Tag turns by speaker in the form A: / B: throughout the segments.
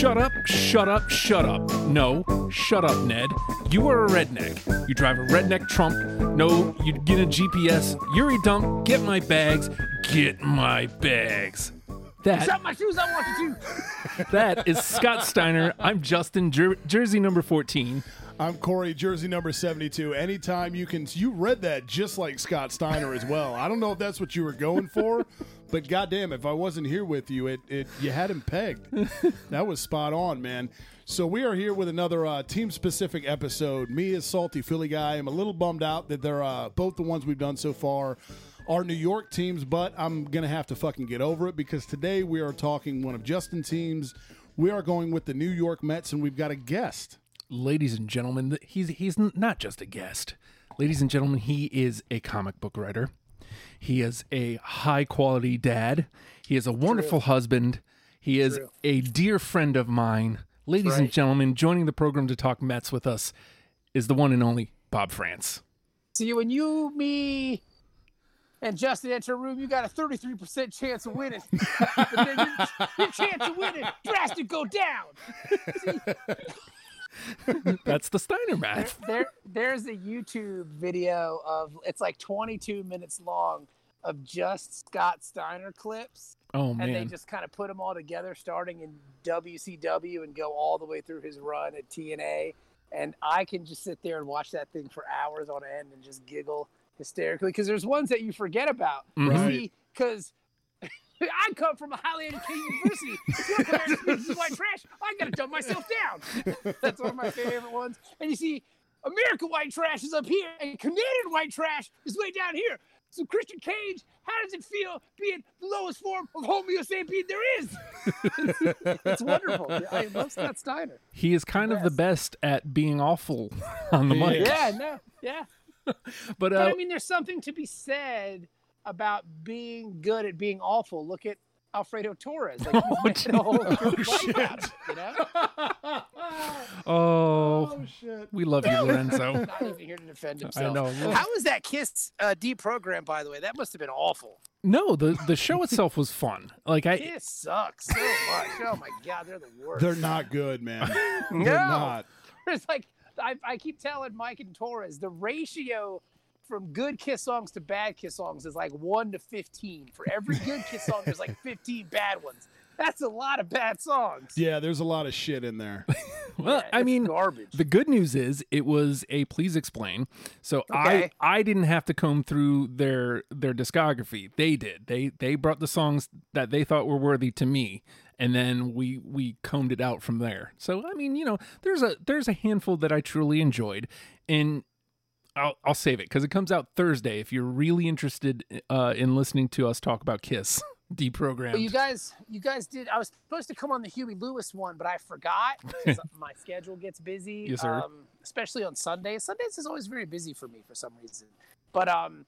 A: Shut up, shut up, shut up. No, shut up, Ned. You are a redneck. You drive a redneck Trump. No, you get a GPS. Yuri dump. Get my bags. Get my bags. That
B: Shut my shoes, I want you to.
A: that is Scott Steiner. I'm Justin, jer- jersey number 14.
C: I'm Corey, jersey number 72. Anytime you can, you read that just like Scott Steiner as well. I don't know if that's what you were going for, but goddamn, if I wasn't here with you, it, it you had him pegged. That was spot on, man. So we are here with another uh, team-specific episode. Me as salty Philly guy, I'm a little bummed out that they're uh, both the ones we've done so far are New York teams, but I'm gonna have to fucking get over it because today we are talking one of Justin's teams. We are going with the New York Mets, and we've got a guest.
A: Ladies and gentlemen, he's he's not just a guest. Ladies and gentlemen, he is a comic book writer. He is a high quality dad. He is a wonderful husband. He is
B: True.
A: a dear friend of mine. Ladies and gentlemen, joining the program to talk Mets with us is the one and only Bob Frantz.
B: See, when you, me, and Justin enter a room, you got a 33% chance of winning. but then your, your chance of winning drastic go down.
A: That's the Steiner math.
B: There, there's a YouTube video of, it's like 22 minutes long of just Scott Steiner clips.
A: Oh man!
B: And they just kind of put them all together, starting in WCW and go all the way through his run at TNA. And I can just sit there and watch that thing for hours on end and just giggle hysterically because there's ones that you forget about. Mm-hmm.
C: Right.
B: Because I come from a highly educated university. Look, American speaks white trash. I got to dumb myself down. That's one of my favorite ones. And you see, American white trash is up here, and Canadian white trash is way down here. So Christian Cage, how does it feel being the lowest form of Homo sapien there is? it's wonderful. I love Scott Steiner.
A: he is kind of the best at being awful on the
C: He
A: mic.
B: Yeah, no, yeah.
A: But
B: But
A: uh,
B: I mean, there's something to be said about being good at being awful. Look at Alfredo Torres. Like, he's made whole different life out you know?
A: oh,
C: shit.
A: we love you, Lorenzo.
B: Not even here to defend himself.
A: I know.
B: How was that Kiss uh, deprogram, by the way? That must have been awful.
A: No, the the show itself was fun. Like I,
B: Kiss sucks so much. Oh my god, they're the worst.
C: They're not good, man. They're
B: No.
C: not.
B: It's like I, I keep telling Mike and Torres the ratio from good Kiss songs to bad Kiss songs is like one to fifteen. For every good Kiss song, there's like fifteen bad ones. That's a lot of bad songs.
C: Yeah, there's a lot of shit in there.
A: well,
B: Yeah,
A: I mean,
B: garbage.
A: the good news is it was a please explain. So I I didn't have to comb through their their discography. They did. They they brought the songs that they thought were worthy to me, and then we we combed it out from there. So I mean, you know, there's a there's a handful that I truly enjoyed, and. I'll, I'll save it because it comes out Thursday. If you're really interested uh, in listening to us talk about Kiss deprogrammed,
B: But you guys, you guys did. I was supposed to come on the Huey Lewis one, but I forgot because my schedule gets busy.
A: Yes, sir.
B: Um, especially on Sundays. Sundays is always very busy for me for some reason. But um,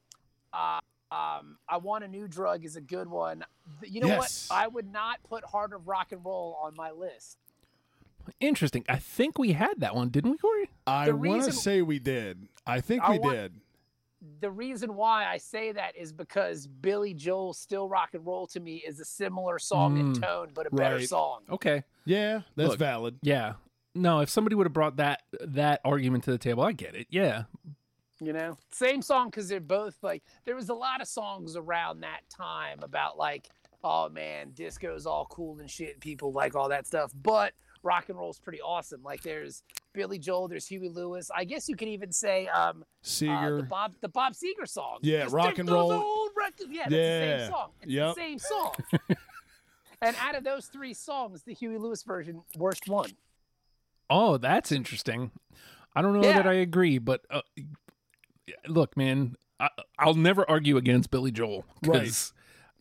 B: uh, um, I want a new drug is a good one. You know
C: Yes.
B: what? I would not put Heart of Rock and Roll on my list.
A: interesting. I think we had that one, didn't we, Corey?
C: I want to say we did. I think
B: I
C: we
B: want-
C: did.
B: The reason why I say that is because Billy Joel's "Still Rock and Roll" to me is a similar song in
A: Mm,
B: tone, but a better song.
A: Okay.
C: Yeah, that's
A: Look.
C: valid.
A: Yeah. No, if somebody would have brought that that argument to the table, I get it. Yeah.
B: you know same song because they're both like there was a lot of songs around that time about like oh man disco's all cool and shit people like all that stuff but rock and roll's pretty awesome like there's billy joel there's huey lewis i guess you could even say um uh, the bob the bob seger song
C: Yeah,
B: Just
C: rock and roll.
B: old records. yeah that's the
C: Yeah,
B: same song it's
C: yep.
B: the same song and out of those three songs the huey lewis version worst one
A: Oh, that's interesting. I don't know
B: Yeah.
A: that I agree, but uh, look, man, I, I'll never argue against Billy Joel
C: Right.
A: because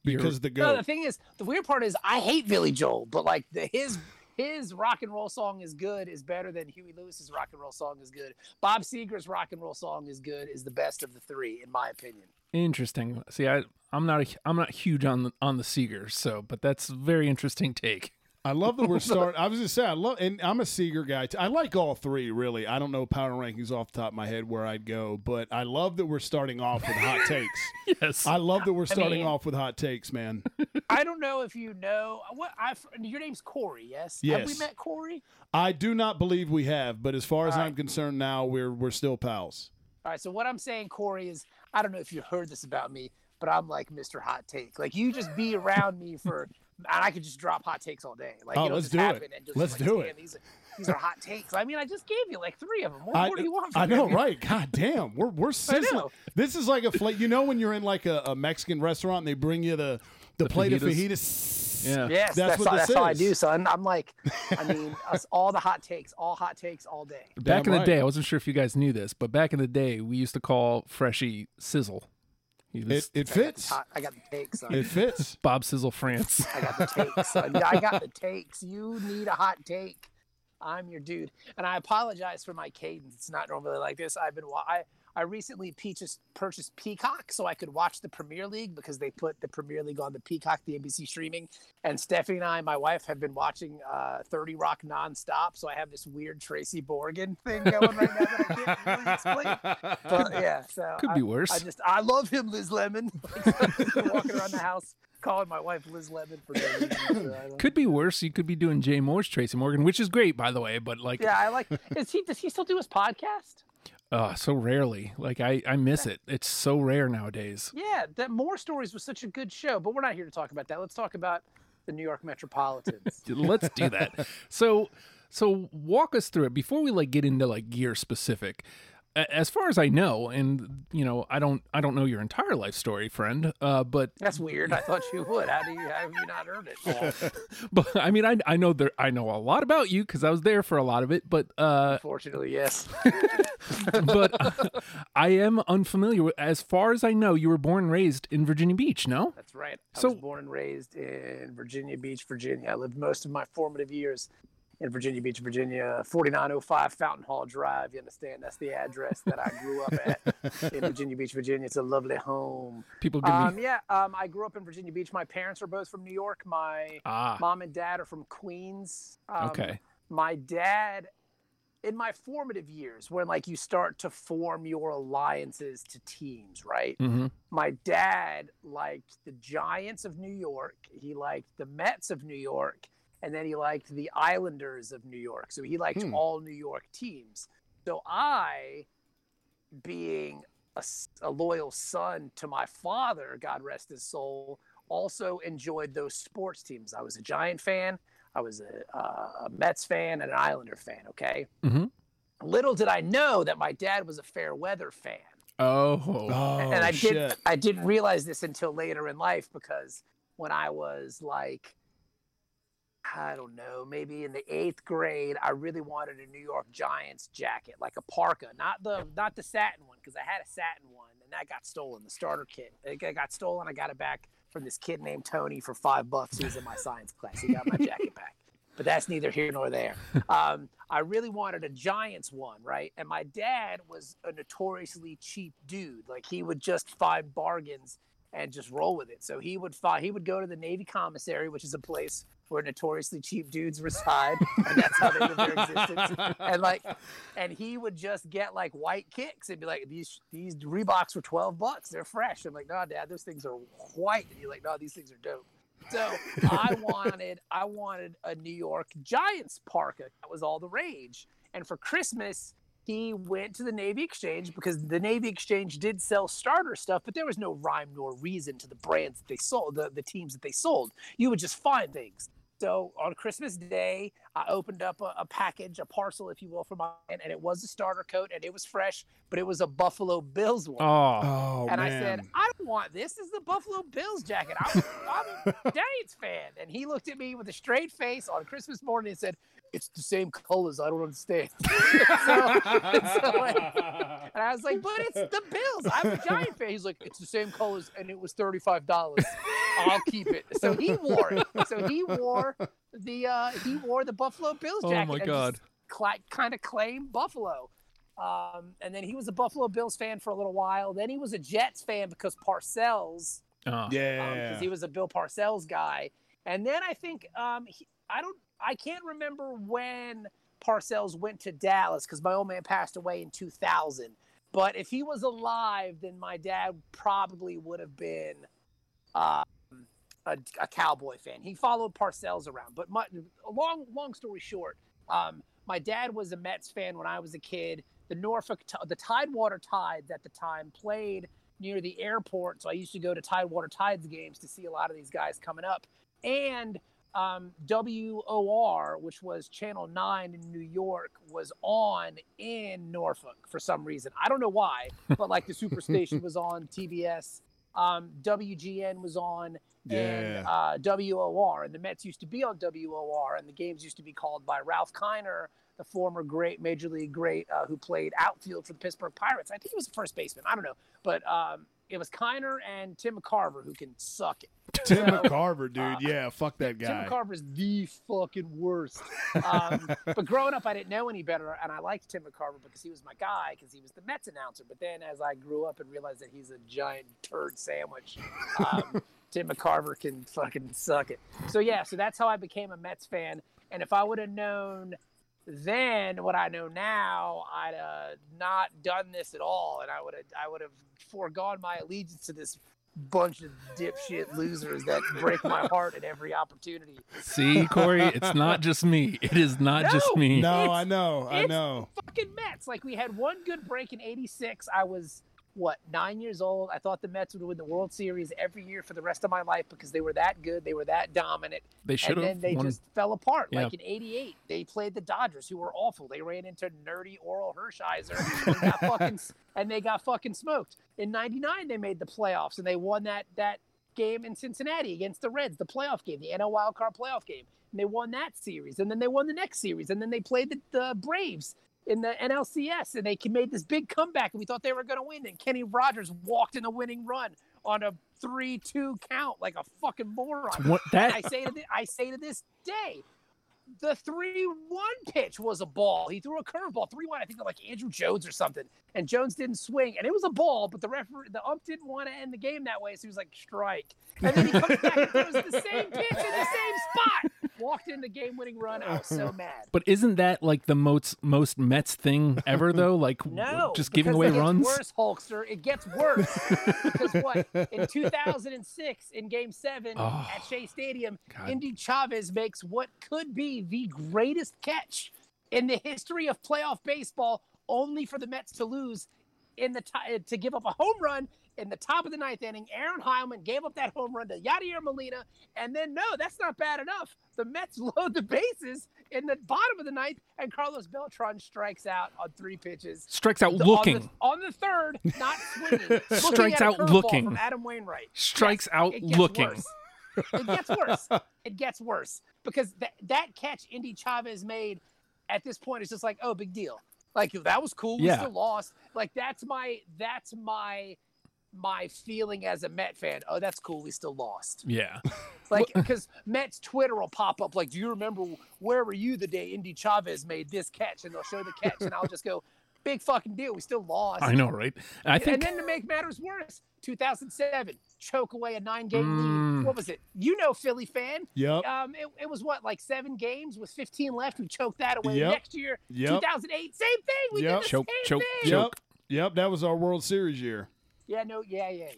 A: you're-
C: because the
B: No, the thing is, the weird part is, I hate Billy Joel, but like the, his his rock and roll song is good, is better than Huey Lewis's rock and roll song is good. Bob Seger's rock and roll song is good, is the best of the three, in my opinion.
A: interesting. See, I I'm not a, I'm not huge on the on the Seger, so but that's very interesting take.
C: I love that we're starting. I was gonna say I love, and I'm a Seger guy. Too. I like all three really. I don't know power rankings off the top of my head where I'd go, but I love that we're starting off with hot takes.
A: Yes.
C: I love that we're starting
B: mean-
C: off with hot takes, man.
B: I don't know if you know what I. Your name's Corey, yes? Have we met Corey?
C: I do not believe we have, but as far as
B: All
C: I'm concerned now, we're we're still pals.
B: All right. So what I'm saying, Corey, is I don't know if you heard this about me, but I'm like Mr. Hot Take. Like you just be around me for, and I could just drop hot takes all day. Like
C: Oh,
B: it'll
C: let's
B: just
C: do it.
B: And just
C: Let's
B: like,
C: do it."
B: These are, these are hot takes. I mean, I just gave you like three of them. What
C: I,
B: more do you want?
C: I know,
B: me?
C: right? God damn, we're we're sizzling. This is like a fla- You know when you're in like a, a Mexican restaurant and they bring you the the, plate of
A: fajitas.
C: fajitas.
A: Yeah.
B: Yes,
C: That's
B: that's,
C: what
B: all,
C: this
B: that's all I do, son. I'm like, I mean, us, all the hot takes, all hot takes, all day.
A: Back
C: Damn
A: in the day, I wasn't sure if you guys knew this, but back in the day, we used to call Freshie Sizzle. He was
C: It it
B: I got the
C: fits.
B: I got the takes, son.
C: It fits.
A: Bob Sizzle Frantz.
B: I got the takes. son. I got the takes. You need a hot take. I'm your dude. And I apologize for my cadence. It's not normally like this. I've been wa- I I recently purchased purchased Peacock so I could watch the Premier League because they put the Premier League on the Peacock, the NBC streaming. And Stephanie and I, my wife, have been watching uh, 30 Rock nonstop. So I have this weird Tracy Morgan thing going right now that I can't really explain. But yeah, so
A: Could
B: I-
A: be worse.
B: I just I love him, Liz Lemon. walking around the house calling my wife Liz Lemon for no reason.
A: could be worse. You could be doing Jay Mohr's Tracy Morgan, which is great, by the way, but like,
B: Yeah, I like. Is he? Does he still do his podcast?
A: Uh, so rarely. Like, I, I miss it. It's so rare nowadays.
B: Yeah, that Mohr Stories was such a good show. But we're not here to talk about that. Let's talk about the New York Metropolitans.
A: Let's do that. so, so walk us through it before we like get into like gear specific. As far as I know, and you know, I don't, I don't know your entire life story, friend. Uh, but
B: That's weird. I thought you would. How do you? How have you not heard it?
A: but I mean, I I know there I know a lot about you because I was there for a lot of it. But uh,
B: Unfortunately, yes.
A: but uh, I am unfamiliar with. As far as I know, you were born and raised in Virginia Beach. No,
B: That's right. I
A: So-
B: was born and raised in Virginia Beach, Virginia. I lived most of my formative years in Virginia Beach, Virginia, 4905 Fountain Hall Drive. You understand? That's the address that I grew up at in Virginia Beach, Virginia. It's a lovely home.
A: people give
B: Um,
A: me
B: yeah, um, I grew up in Virginia Beach. My parents are both from New York. My
A: ah
B: mom and dad are from Queens. Um,
A: okay.
B: My dad, in my formative years, when like you start to form your alliances to teams, right?
A: hmm
B: My dad liked the Giants of New York. He liked the Mets of New York, and then he liked the Islanders of New York. So he liked
C: Hmm.
B: all New York teams. So I, being a loyal son to my father, God rest his soul, also enjoyed those sports teams. I was a Giant fan. I was a, uh, a Mets fan and an Islander fan. Okay.
A: Mhm.
B: Little did I know that my dad was a fair weather fan
A: Oh,
C: Oh
B: and I
C: shit!
B: did I didn't realize this until later in life because when I was like I don't know, maybe in the eighth grade, I really wanted a New York Giants jacket, like a parka, not the not the satin one, because I had a satin one and that got stolen. The starter kit, it got- stolen. I got it back from this kid named Tony for five bucks. He was in my science class. He got my jacket back. But that's neither here nor there. Um, I really wanted a Giants one, right? And my dad was a notoriously cheap dude. Like he would just find bargains and just roll with it. So he would find he would go to the Navy commissary, which is a place where notoriously cheap dudes reside, and that's how they live their existence. And like, and he would just get like white kicks and be like, these these Reeboks were twelve bucks, they're fresh. I'm like, no, Dad, those things are white. And you're like, no, these things are dope. So I wanted I wanted a New York Giants parka. That was all the rage. And for Christmas, he went to the Navy Exchange because the Navy Exchange did sell starter stuff, but there was no rhyme nor reason to the brands that they sold, the, the teams that they sold. You would just find things. So on Christmas Day, I opened up a, a package, a parcel, if you will, from mine, and it was a starter coat, and it was fresh, but it was a Buffalo Bills one.
A: oh,
C: Oh
B: and
C: man!
B: I said, I don't want this. This is the Buffalo Bills jacket. I'm, I'm a Giants fan. And he looked at me with a straight face on Christmas morning and said, It's the same colors. I don't understand. so, so, like, and I was like, But it's the Bills. I'm a Giant fan. He's like, It's the same colors. And it was $35. I'll keep it. So he wore it. So he wore the uh, he wore the Buffalo Bills jacket.
A: Oh
B: jacket.
A: my
B: and
A: God.
B: just cla kind of claim Buffalo. Um, and then he was a Buffalo Bills fan for a little while. Then he was a Jets fan because Parcells,
A: oh.
C: yeah,
B: because he was a Bill Parcells guy. And then I think um, he, I don't, I can't remember when Parcells went to Dallas because my old man passed away in 2000. But if he was alive, then my dad probably would have been um, a, a Cowboy fan. He followed Parcells around. But my, long long story short, um, my dad was a Mets fan when I was a kid. The Norfolk, the Tidewater Tides at the time played near the airport, so I used to go to Tidewater Tides games to see a lot of these guys coming up. And um, WOR, which was Channel 9 in New York, was on in Norfolk for some reason. I don't know why, but like the Superstation was on TBS. Um, WGN was on and uh, WOR, and the Mets used to be on WOR, and the games used to be called by Ralph Kiner, the former great Major League great uh, who played outfield for the Pittsburgh Pirates. I think he was a first baseman. I don't know, but um, it was Kiner and Tim McCarver who can suck it.
C: Tim so, McCarver, dude. Uh, yeah, fuck that guy.
B: Tim McCarver's the fucking worst. Um, but growing up, I didn't know any better, and I liked Tim McCarver because he was my guy because he was the Mets announcer. But then, as I grew up and realized that he's a giant turd sandwich, um, Tim McCarver can fucking suck it. So yeah, so that's how I became a Mets fan. And if I would have known then what I know now, I'd uh, not done this at all, and I would have I would have foregone my allegiance to this bunch of dipshit losers that break my heart at every opportunity.
A: See, Corey, it's not just me. It is not
B: no,
A: just me.
C: No, I know, I know.
B: Fucking Mets. Like we had one good break in '86. I was what nine years old. I thought the Mets would win the World Series every year for the rest of my life because they were that good. They were that dominant.
A: They should have.
B: And then they
A: won.
B: just fell apart. Yeah. Like in '88, they played the Dodgers, who were awful. They ran into nerdy Orel Hershiser and, got fucking, and they got fucking smoked. In '99, they made the playoffs and they won that that game in Cincinnati against the Reds, the playoff game, the NL Wild Card playoff game. And they won that series, and then they won the next series, and then they played the, the Braves in the NLCS, and they made this big comeback, and we thought they were going to win. And Kenny Rogers walked in a winning run on a three-two count like a fucking moron.
A: What, that
B: I say to the, I say to this day, the three-one pitch was a ball. He threw a curveball, three-one. I think like Andruw Jones or something, and Jones didn't swing, and it was a ball. But the referee, the ump didn't want to end the game that way, so he was like strike. And then he comes back and throws the same pitch in the same spot walked in the game-winning run. I was so mad.
A: But isn't that like the most most Mets thing ever though? Like
B: no,
A: just giving away
B: it
A: runs.
B: Worse, Hulkster. It gets worse because what in 2006 in Game Seven oh, at Shea Stadium, God. Endy Chavez makes what could be the greatest catch in the history of playoff baseball, only for the Mets to lose in the t- to give up a home run in the top of the ninth inning, Aaron Heilman gave up that home run to Yadier Molina. And then, no, that's not bad enough. The Mets load the bases in the bottom of the ninth, and Carlos Beltran strikes out on three pitches.
A: Strikes out looking.
B: On the, on the third, not swinging.
A: strikes out looking.
B: From Adam Wainwright.
A: Strikes yes, out looking.
B: Worse. it gets worse. It gets worse because that that catch Endy Chavez made at this point is just like, oh, big deal. Like that was cool. We yeah. still lost. Like that's my that's my my feeling as a Met fan. Oh, that's cool. We still lost.
A: Yeah.
B: like because Mets Twitter will pop up like, do you remember where were you the day Endy Chavez made this catch? And they'll show the catch, and I'll just go, big fucking deal. We still lost.
A: I know, right? I think.
B: And then to make matters worse, 2007, choke away a nine-game mm. lead. What was it? You know, Philly fan.
C: Yep.
B: Um, it, it, was what like seven games with 15 left. We choked that away.
C: Yep.
B: Next year,
C: yep.
B: 2008, same thing. We
C: yep.
B: did the
A: choke,
B: same
A: choke,
B: thing.
A: choke.
C: Yep. Yep. That was our World Series year.
B: Yeah, no, yeah, yeah,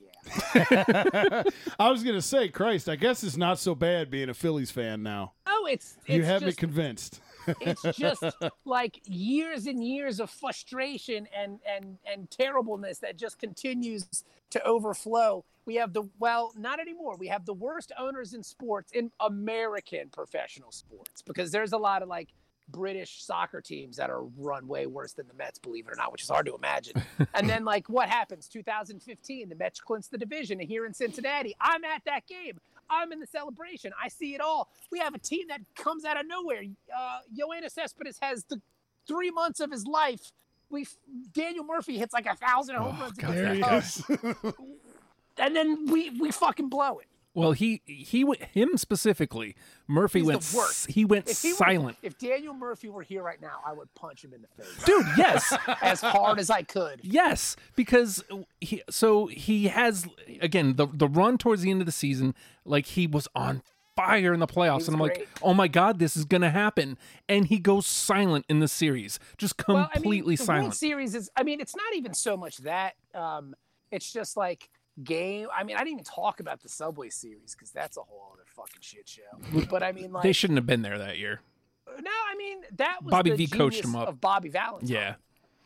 B: yeah.
C: I was gonna say, Christ, I guess it's not so bad being a Phillies fan now.
B: Oh, it's, it's
C: you have
B: just,
C: me convinced.
B: It's just like years and years of frustration and and and terribleness that just continues to overflow. We have the well, not anymore. We have the worst owners in sports in American professional sports because there's a lot of like British soccer teams that are run way worse than the Mets, believe it or not, which is hard to imagine. and then, like, what happens? 2015, the Mets clinch the division here in Cincinnati. I'm at that game. I'm in the celebration. I see it all. We have a team that comes out of nowhere. Uh, Yoenis Cespedes has the three months of his life. We Daniel Murphy hits like a thousand home
C: oh,
B: runs.
C: God, there he is.
B: and then we we fucking blow it.
A: Well, he he him specifically. Murphy
B: He's
A: went he went if he silent.
B: Were, if Daniel Murphy were here right now, I would punch him in the face,
A: dude. Yes,
B: as hard as I could.
A: Yes, because he so he has again the the run towards the end of the season, like he was on fire in the playoffs, and I'm
B: great.
A: like, oh my god, this is gonna happen, and he goes silent in the series, just completely
B: well, I mean, the
A: silent.
B: World Series is, I mean, it's not even so much that. Um, it's just like game. I mean, I didn't even talk about the Subway Series because that's a whole other fucking shit show. But I mean, like,
A: They shouldn't have been there that year.
B: no, I mean that was
A: Bobby
B: the
A: V coached him up.
B: of Bobby Valentine.
A: Yeah.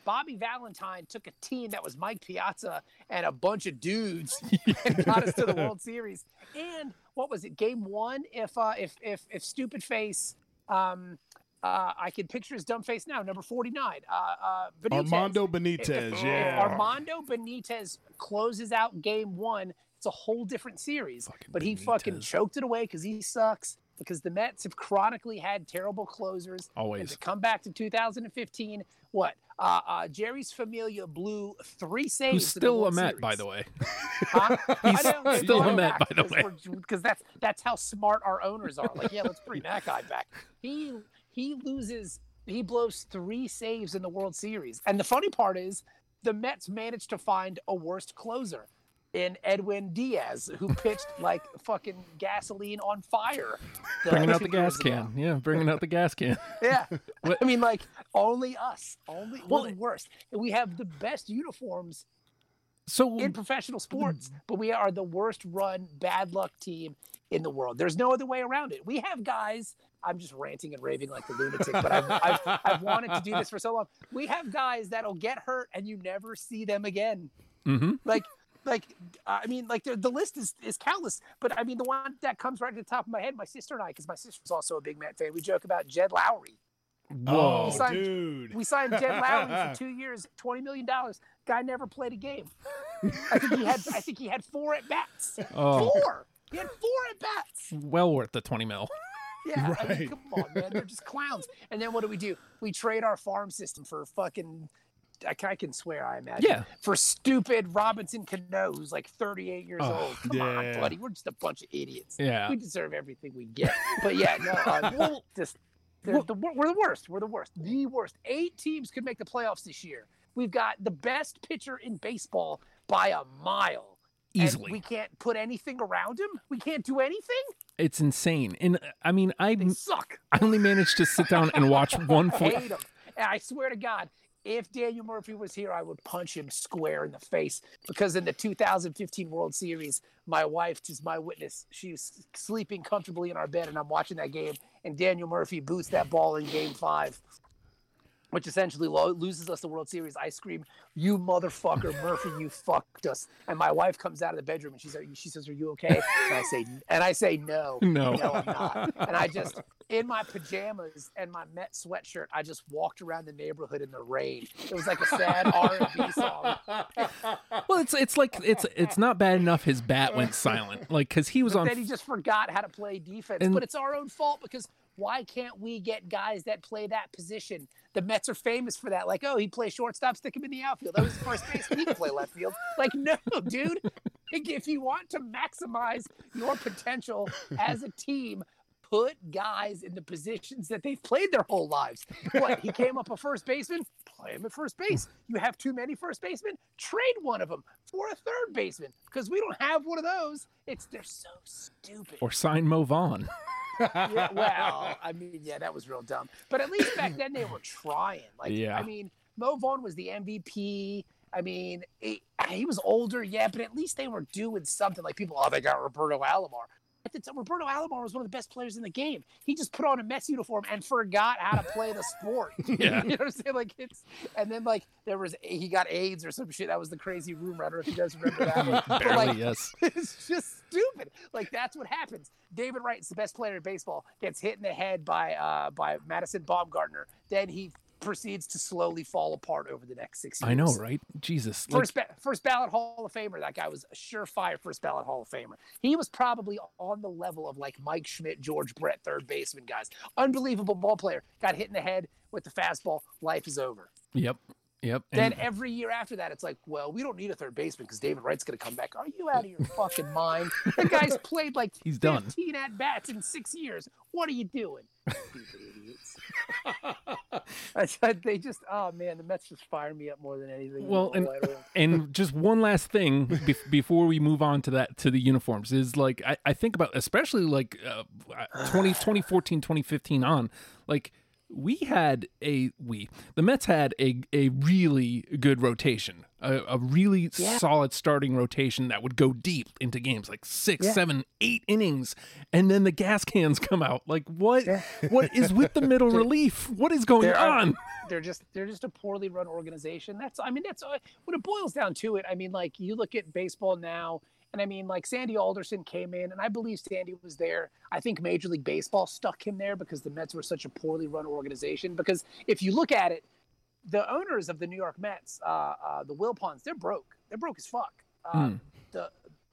B: Bobby Valentine took a team that was Mike Piazza and a bunch of dudes and got us to the World Series. And what was it? Game one. If uh, if if if stupid face, um, uh, I can picture his dumb face now. Number forty nine. Uh, uh, Benitez.
C: Armando
B: If-
C: Benitez,
B: if
C: yeah.
B: Armando Benitez closes out game one. It's a whole different series.
A: Fucking
B: but he fucking choked it away because he sucks. Because the Mets have chronically had terrible closers. And
A: Always.
B: to come back to 2015, what? Uh, uh, Jeurys Familia blew three saves.
A: Who's still a Met,
B: Met,
A: by the way.
B: Huh?
A: He's
B: know,
A: still a Met, by the
B: because
A: way.
B: Because that's that's how smart our owners are. Like, yeah, let's bring that guy back. He he loses. He blows three saves in the World Series, and the funny part is, the Mets managed to find a worst closer in Edwin Diaz, who pitched like fucking gasoline on fire.
A: Bringing out the gas
B: ago.
A: can. Yeah, bringing out the gas can.
B: Yeah. I mean, like, only us. Only
A: Well,
B: the worst. And we have the best uniforms
A: So
B: in professional sports, but we are the worst run, bad luck team in the world. There's no other way around it. We have guys. I'm just ranting and raving like the lunatic, but I've, I've, I've wanted to do this for so long. We have guys that'll get hurt and you never see them again.
A: hmm
B: Like, like I mean, like the, the list is, is countless. But I mean, the one that comes right to the top of my head, my sister and I, because my sister's also a big Met fan, we joke about Jed Lowrie.
C: Oh,
B: We signed-
C: dude.
B: We signed Jed Lowrie for two years, twenty million dollars. Guy never played a game. I think he had. I think he had four at bats. Four. He had four at bats.
A: well worth the 20 mil.
B: Yeah. I mean, come on, man. They're just clowns. And then what do we do? We trade our farm system for fucking. I can, I can swear, I imagine.
A: Yeah.
B: For stupid Robinson Cano, who's like 38 years
A: Oh,
B: old. Come
C: yeah.
B: on, buddy. We're just a bunch of idiots.
A: Yeah.
B: We deserve everything we get. But yeah, no. Uh, well, just the, we're the worst. We're the worst. The worst. Eight teams could make the playoffs this year. We've got the best pitcher in baseball by a mile. And
A: Easily.
B: we can't put anything around him. We can't do anything.
A: It's insane. And uh, I mean, I
B: They suck.
A: I only managed to sit down and watch one
B: I him. And I swear to God, if Daniel Murphy was here, I would punch him square in the face because in the 2015 World Series, my wife is my witness. She was sleeping comfortably in our bed, and I'm watching that game, and Daniel Murphy boots that ball in Game Five. Which essentially lo- loses us the World Series. I scream, "You motherfucker, Murphy! You fucked us!" And my wife comes out of the bedroom and she says, "She says, are you okay?" And I say, "And I say no,
A: No.
B: no, I'm not." And I just, in my pajamas and my Met sweatshirt, I just walked around the neighborhood in the rain. It was like a sad R&B song.
A: Well, it's it's like it's it's not bad enough his bat went silent. Like cuz he was
B: But
A: on
B: then he just forgot how to play defense.
A: And-
B: but it's our own fault because why can't we get guys that play that position? The Mets are famous for that. Like, oh, he plays shortstop, stick him in the outfield. That was first base. He can play left field. Like, no, dude. If you want to maximize your potential as a team, put guys in the positions that they've played their whole lives. What? He came up a first baseman. Play him at first base. You have too many first basemen. Trade one of them for a third baseman because we don't have one of those. It's they're so stupid.
A: or sign Mo Vaughn.
B: Yeah, well, I mean, yeah, that was real dumb. But at least back then they were trying. Like,
A: Yeah.
B: I mean, Mo Vaughn was the MVP. I mean, he, he was older, yeah, but at least they were doing something. Like people, oh, they got Roberto Alomar. At the time, Roberto Alomar was one of the best players in the game. He just put on a Mets uniform and forgot how to play the sport.
A: Yeah.
B: you know what I'm saying? Like it's, and then like there was he got AIDS or some shit. That was the crazy rumor. I don't know if you guys remember that.
A: Barely,
B: like,
A: yes.
B: it's just stupid. Like that's what happens. David Wright's the best player in baseball. Gets hit in the head by uh, by Madison Bumgarner. Then he proceeds to slowly fall apart over the next six years.
A: I know, right? Jesus. Like,
B: First, ba- first ballot Hall of Famer. That guy was a surefire first ballot Hall of Famer. He was probably on the level of like Mike Schmidt, George Brett, third baseman guys. Unbelievable ball player. Got hit in the head with the fastball. Life is over.
A: yep. Yep.
B: Then
A: And
B: every year after that, it's like, well, we don't need a third baseman because David Wright's going to come back. Are you out of your fucking mind? The guy's played like
A: He's done.
B: 15 at bats in six years. What are you doing? Stupid idiots. I said they just, oh man, the Mets just fire me up more than anything.
A: Well, and- and just one last thing bef- before we move on to that to the uniforms is like I, I think about especially like uh, 20 2014 2015 on like we had a we the Mets had a a really good rotation, a, a really
B: Yeah.
A: solid starting rotation that would go deep into games like six,
B: Yeah.
A: seven, eight innings, and then the gas cans come out. Like what?
B: Yeah.
A: What is with the middle relief? What is going
B: There are-
A: on?
B: they're just they're just a poorly run organization. That's I mean that's uh, when it boils down to it. I mean like you look at baseball now, and I mean like Sandy Alderson came in, and I believe Sandy was there. I think Major League Baseball stuck him there because the Mets were such a poorly run organization. Because if you look at it, the owners of the New York Mets, uh, uh, the Wilpons, they're broke. They're broke as fuck. Uh,
A: Hmm.
B: The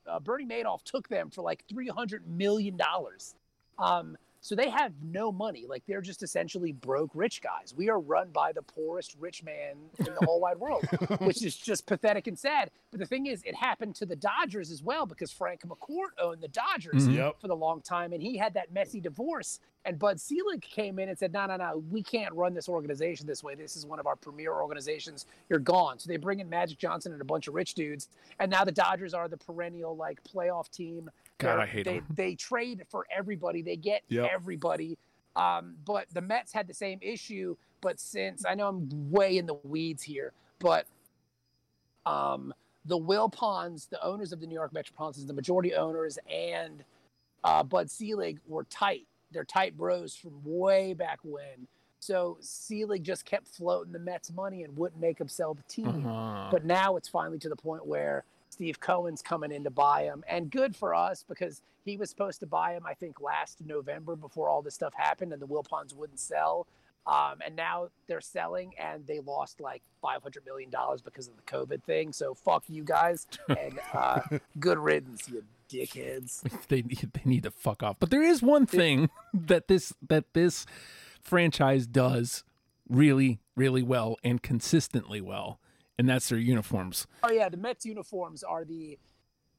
B: uh, Bernie Madoff took them for like three hundred million dollars. Um, so they have no money. Like they're just essentially broke rich guys. We are run by the poorest rich man in the whole wide world, which is just pathetic and sad. But the thing is, it happened to the Dodgers as well because Frank McCourt owned the Dodgers
A: Mhm.
C: Yep.
B: for the long time, and he had that messy divorce. And Bud Selig came in and said, "No, no, no, we can't run this organization this way. This is one of our premier organizations. You're gone." So they bring in Magic Johnson and a bunch of rich dudes, and now the Dodgers are the perennial like playoff team.
A: God, I hate
B: they,
A: 'em.
B: They trade for everybody. They get
C: Yep.
B: everybody. Um, but the Mets had the same issue. But since I know I'm way in the weeds here, but um, the Wilpons, the owners of the New York Metropolitans, the majority owners, and uh, Bud Selig were tight. They're tight bros from way back when. So Selig just kept floating the Mets money and wouldn't make him sell the team.
A: Uh-huh.
B: But now it's finally to the point where Steve Cohen's coming in to buy him, and good for us because he was supposed to buy him, I think, last November before all this stuff happened, and the Wilpons wouldn't sell. Um, and now they're selling, and they lost like five hundred million dollars because of the COVID thing. So fuck you guys, and uh, good riddance, you dickheads.
A: they need they need to fuck off. But there is one thing that this that this franchise does really really well and consistently well, and that's their uniforms.
B: Oh yeah, the Mets uniforms are the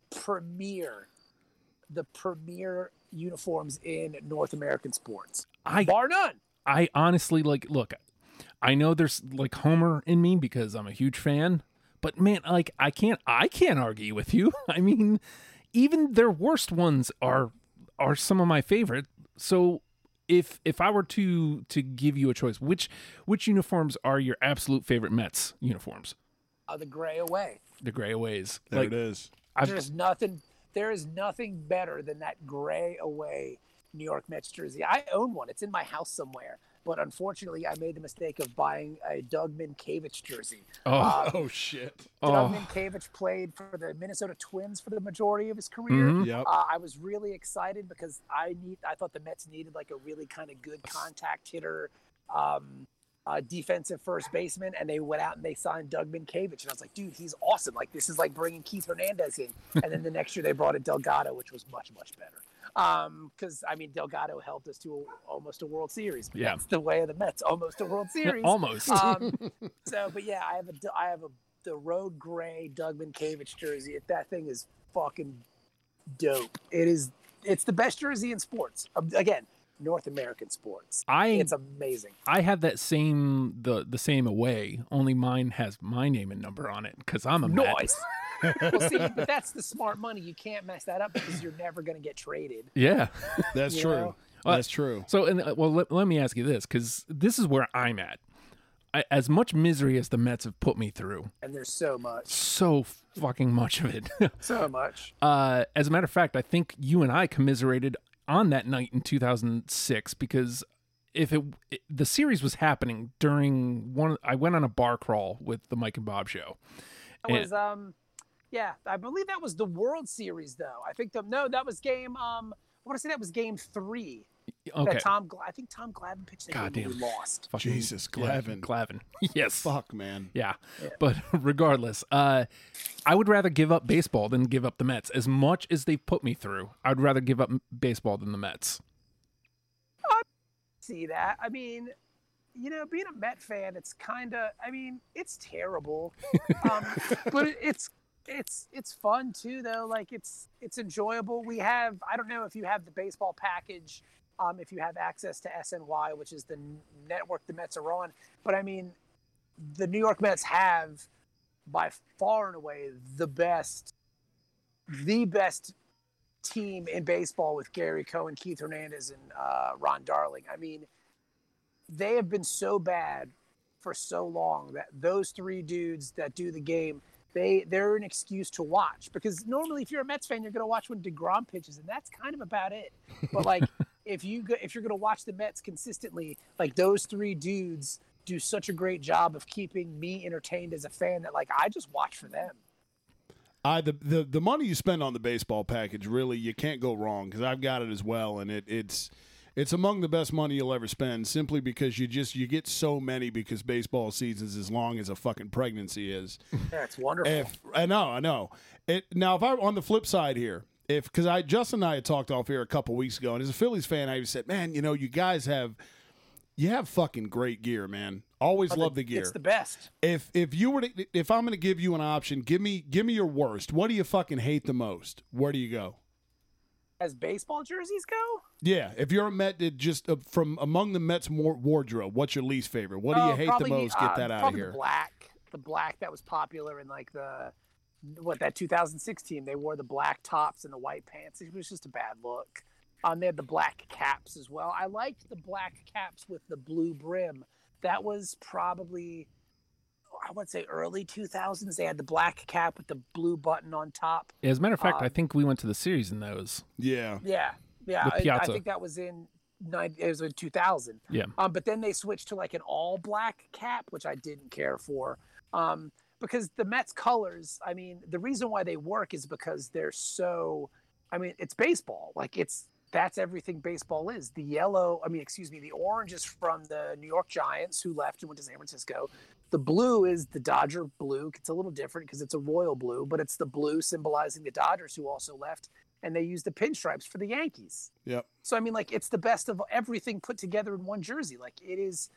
B: premier, the premier uniforms in North American sports,
A: I
B: bar none.
A: I honestly like look. I know there's like Homer in me because I'm a huge fan, but man, like I can't I can't argue with you. I mean, even their worst ones are are some of my favorite. So if if I were to to give you a choice, which which uniforms are your absolute favorite Mets uniforms?
B: Uh, the gray away.
A: The gray aways.
C: There
A: like
C: it is.
A: I've,
B: There's nothing. There is nothing better than that gray away New York Mets jersey. I own one. It's in my house somewhere. But unfortunately, I made the mistake of buying a Doug Mientkiewicz jersey.
A: oh,
B: Uh,
C: Oh shit.
B: Doug
A: oh,
B: Mientkiewicz played for the Minnesota Twins for the majority of his career.
A: Mhm.
C: Yep.
B: Uh, I was really excited because I need. I thought the Mets needed like a really kind of good contact hitter, um, uh, defensive first baseman, and they went out and they signed Doug Mientkiewicz, and I was like, dude, he's awesome. Like this is like bringing Keith Hernandez in, and then the next year they brought in Delgado, which was much much better. Because I mean, Delgado helped us to a, almost a World Series. But
A: Yeah.
B: that's the way of the Mets, almost a World Series.
A: almost.
B: Um, so, but yeah, I have a, I have a the road gray Doug Mientkiewicz jersey. That thing is fucking dope. It is. It's the best jersey in sports. Um, Again, North American sports.
A: I
B: It's amazing.
A: I have that same the the same away. Only mine has my name and number on it because I'm a Met.
B: Noise. well, see, but that's the smart money. You can't mess that up because you're never going to get traded.
A: Yeah.
C: That's true.
B: know?
C: That's true.
A: So, and uh, well, let, let me ask you this because this is where I'm at. I, as much misery as the Mets have put me through,
B: And there's so much,
A: so fucking much of it.
B: so much.
A: uh, as a matter of fact, I think you and I commiserated on that night in 2006 because if it, it the series was happening during one, I went on a bar crawl with the Mike and Bob show. And-
B: was um, yeah, I believe that was the World Series though. I think the no, that was game um. I want to say that was game three.
A: Okay,
B: That Tom, I think Tom Glavine pitched that
A: God
B: game and we
A: damn.
B: lost.
A: Fucking-
C: Jesus,
A: yeah,
C: Glavine.
A: Glavine. yes.
C: Fuck, man.
A: Yeah.
B: Yeah.
A: But regardless, uh, I would rather give up baseball than give up the Mets. As much as they've put me through, I'd rather give up baseball than the Mets.
B: I see that. I mean, you know, being a Met fan, it's kind of. I mean, it's terrible, um, but it, it's it's it's fun too, though. Like it's it's enjoyable. We have. I don't know if you have the baseball package. Um, if you have access to SNY, which is the network the Mets are on, but I mean, the New York Mets have by far and away the best, the best team in baseball with Gary Cohen, Keith Hernandez, and uh, Ron Darling. I mean, they have been so bad for so long that those three dudes that do the game, they they're an excuse to watch because normally if you're a Mets fan, you're going to watch when Degrom pitches, and that's kind of about it. But like if you go, if you're going to watch the Mets consistently, like those three dudes do such a great job of keeping me entertained as a fan that like I just watch for them.
C: I the, the the money you spend on the baseball package really you can't go wrong because I've got it as well and it it's it's among the best money you'll ever spend simply because you just you get so many because baseball season's as long as a fucking pregnancy is.
B: That's wonderful.
C: If I know, I know. It now if I on the flip side here, if because I Justin and I had talked off here a couple weeks ago, and as a Phillies fan, I said, man, you know, you guys have you have fucking great gear, man. Always
B: Oh,
C: love the gear.
B: It's the best.
C: if if you were to if I'm going to give you an option, give me give me your worst. What do you fucking hate the most? Where do you go?
B: As baseball jerseys go,
C: Yeah, if you're a Met, just uh, from among the Mets more wardrobe, what's your least favorite? What do you
B: Oh,
C: hate the most? Get
B: uh,
C: that out of here.
B: The black, the black that was popular in like the what that 2016. They wore the black tops and the white pants. It was just a bad look. Um, they had the black caps as well. I liked the black caps with the blue brim. That was probably I would say early 2000s. They had the black cap with the blue button on top.
A: As a matter of fact, I
B: Um,
A: think we went to the series in those.
C: Yeah,
B: Yeah, yeah.
A: The
B: I- I, think that was in nine. It was in 2000.
A: Yeah.
B: Um, but then they switched to like an all black cap, which I didn't care for. Um, because the Mets colors, I mean, the reason why they work is because they're so. I mean, it's baseball. Like it's that's everything baseball is. The yellow, I mean, excuse me, the orange is from the New York Giants who left and went to San Francisco. The blue is the Dodger blue. It's a little different because it's a royal blue, but it's the blue symbolizing the Dodgers who also left. And they use the pinstripes for the Yankees.
C: yep.
B: So I mean, like it's the best of everything put together in one jersey. Like it is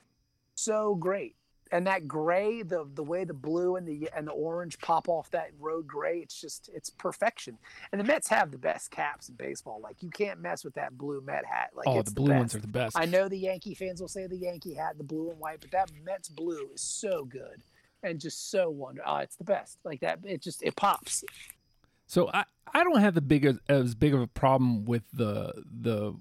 B: so great. And that gray, the the way the blue and the and the orange pop off that road gray, it's just it's perfection. And the Mets have the best caps in baseball. Like you can't mess with that blue Met hat. Like
A: oh, the blue ones are the best.
B: I know the Yankee fans will say the Yankee hat, the blue and white, but that Mets blue is so good and just so wonderful. Oh, it's the best. Like that, it just it pops.
A: So I, I don't have the big as, as big of a problem with the the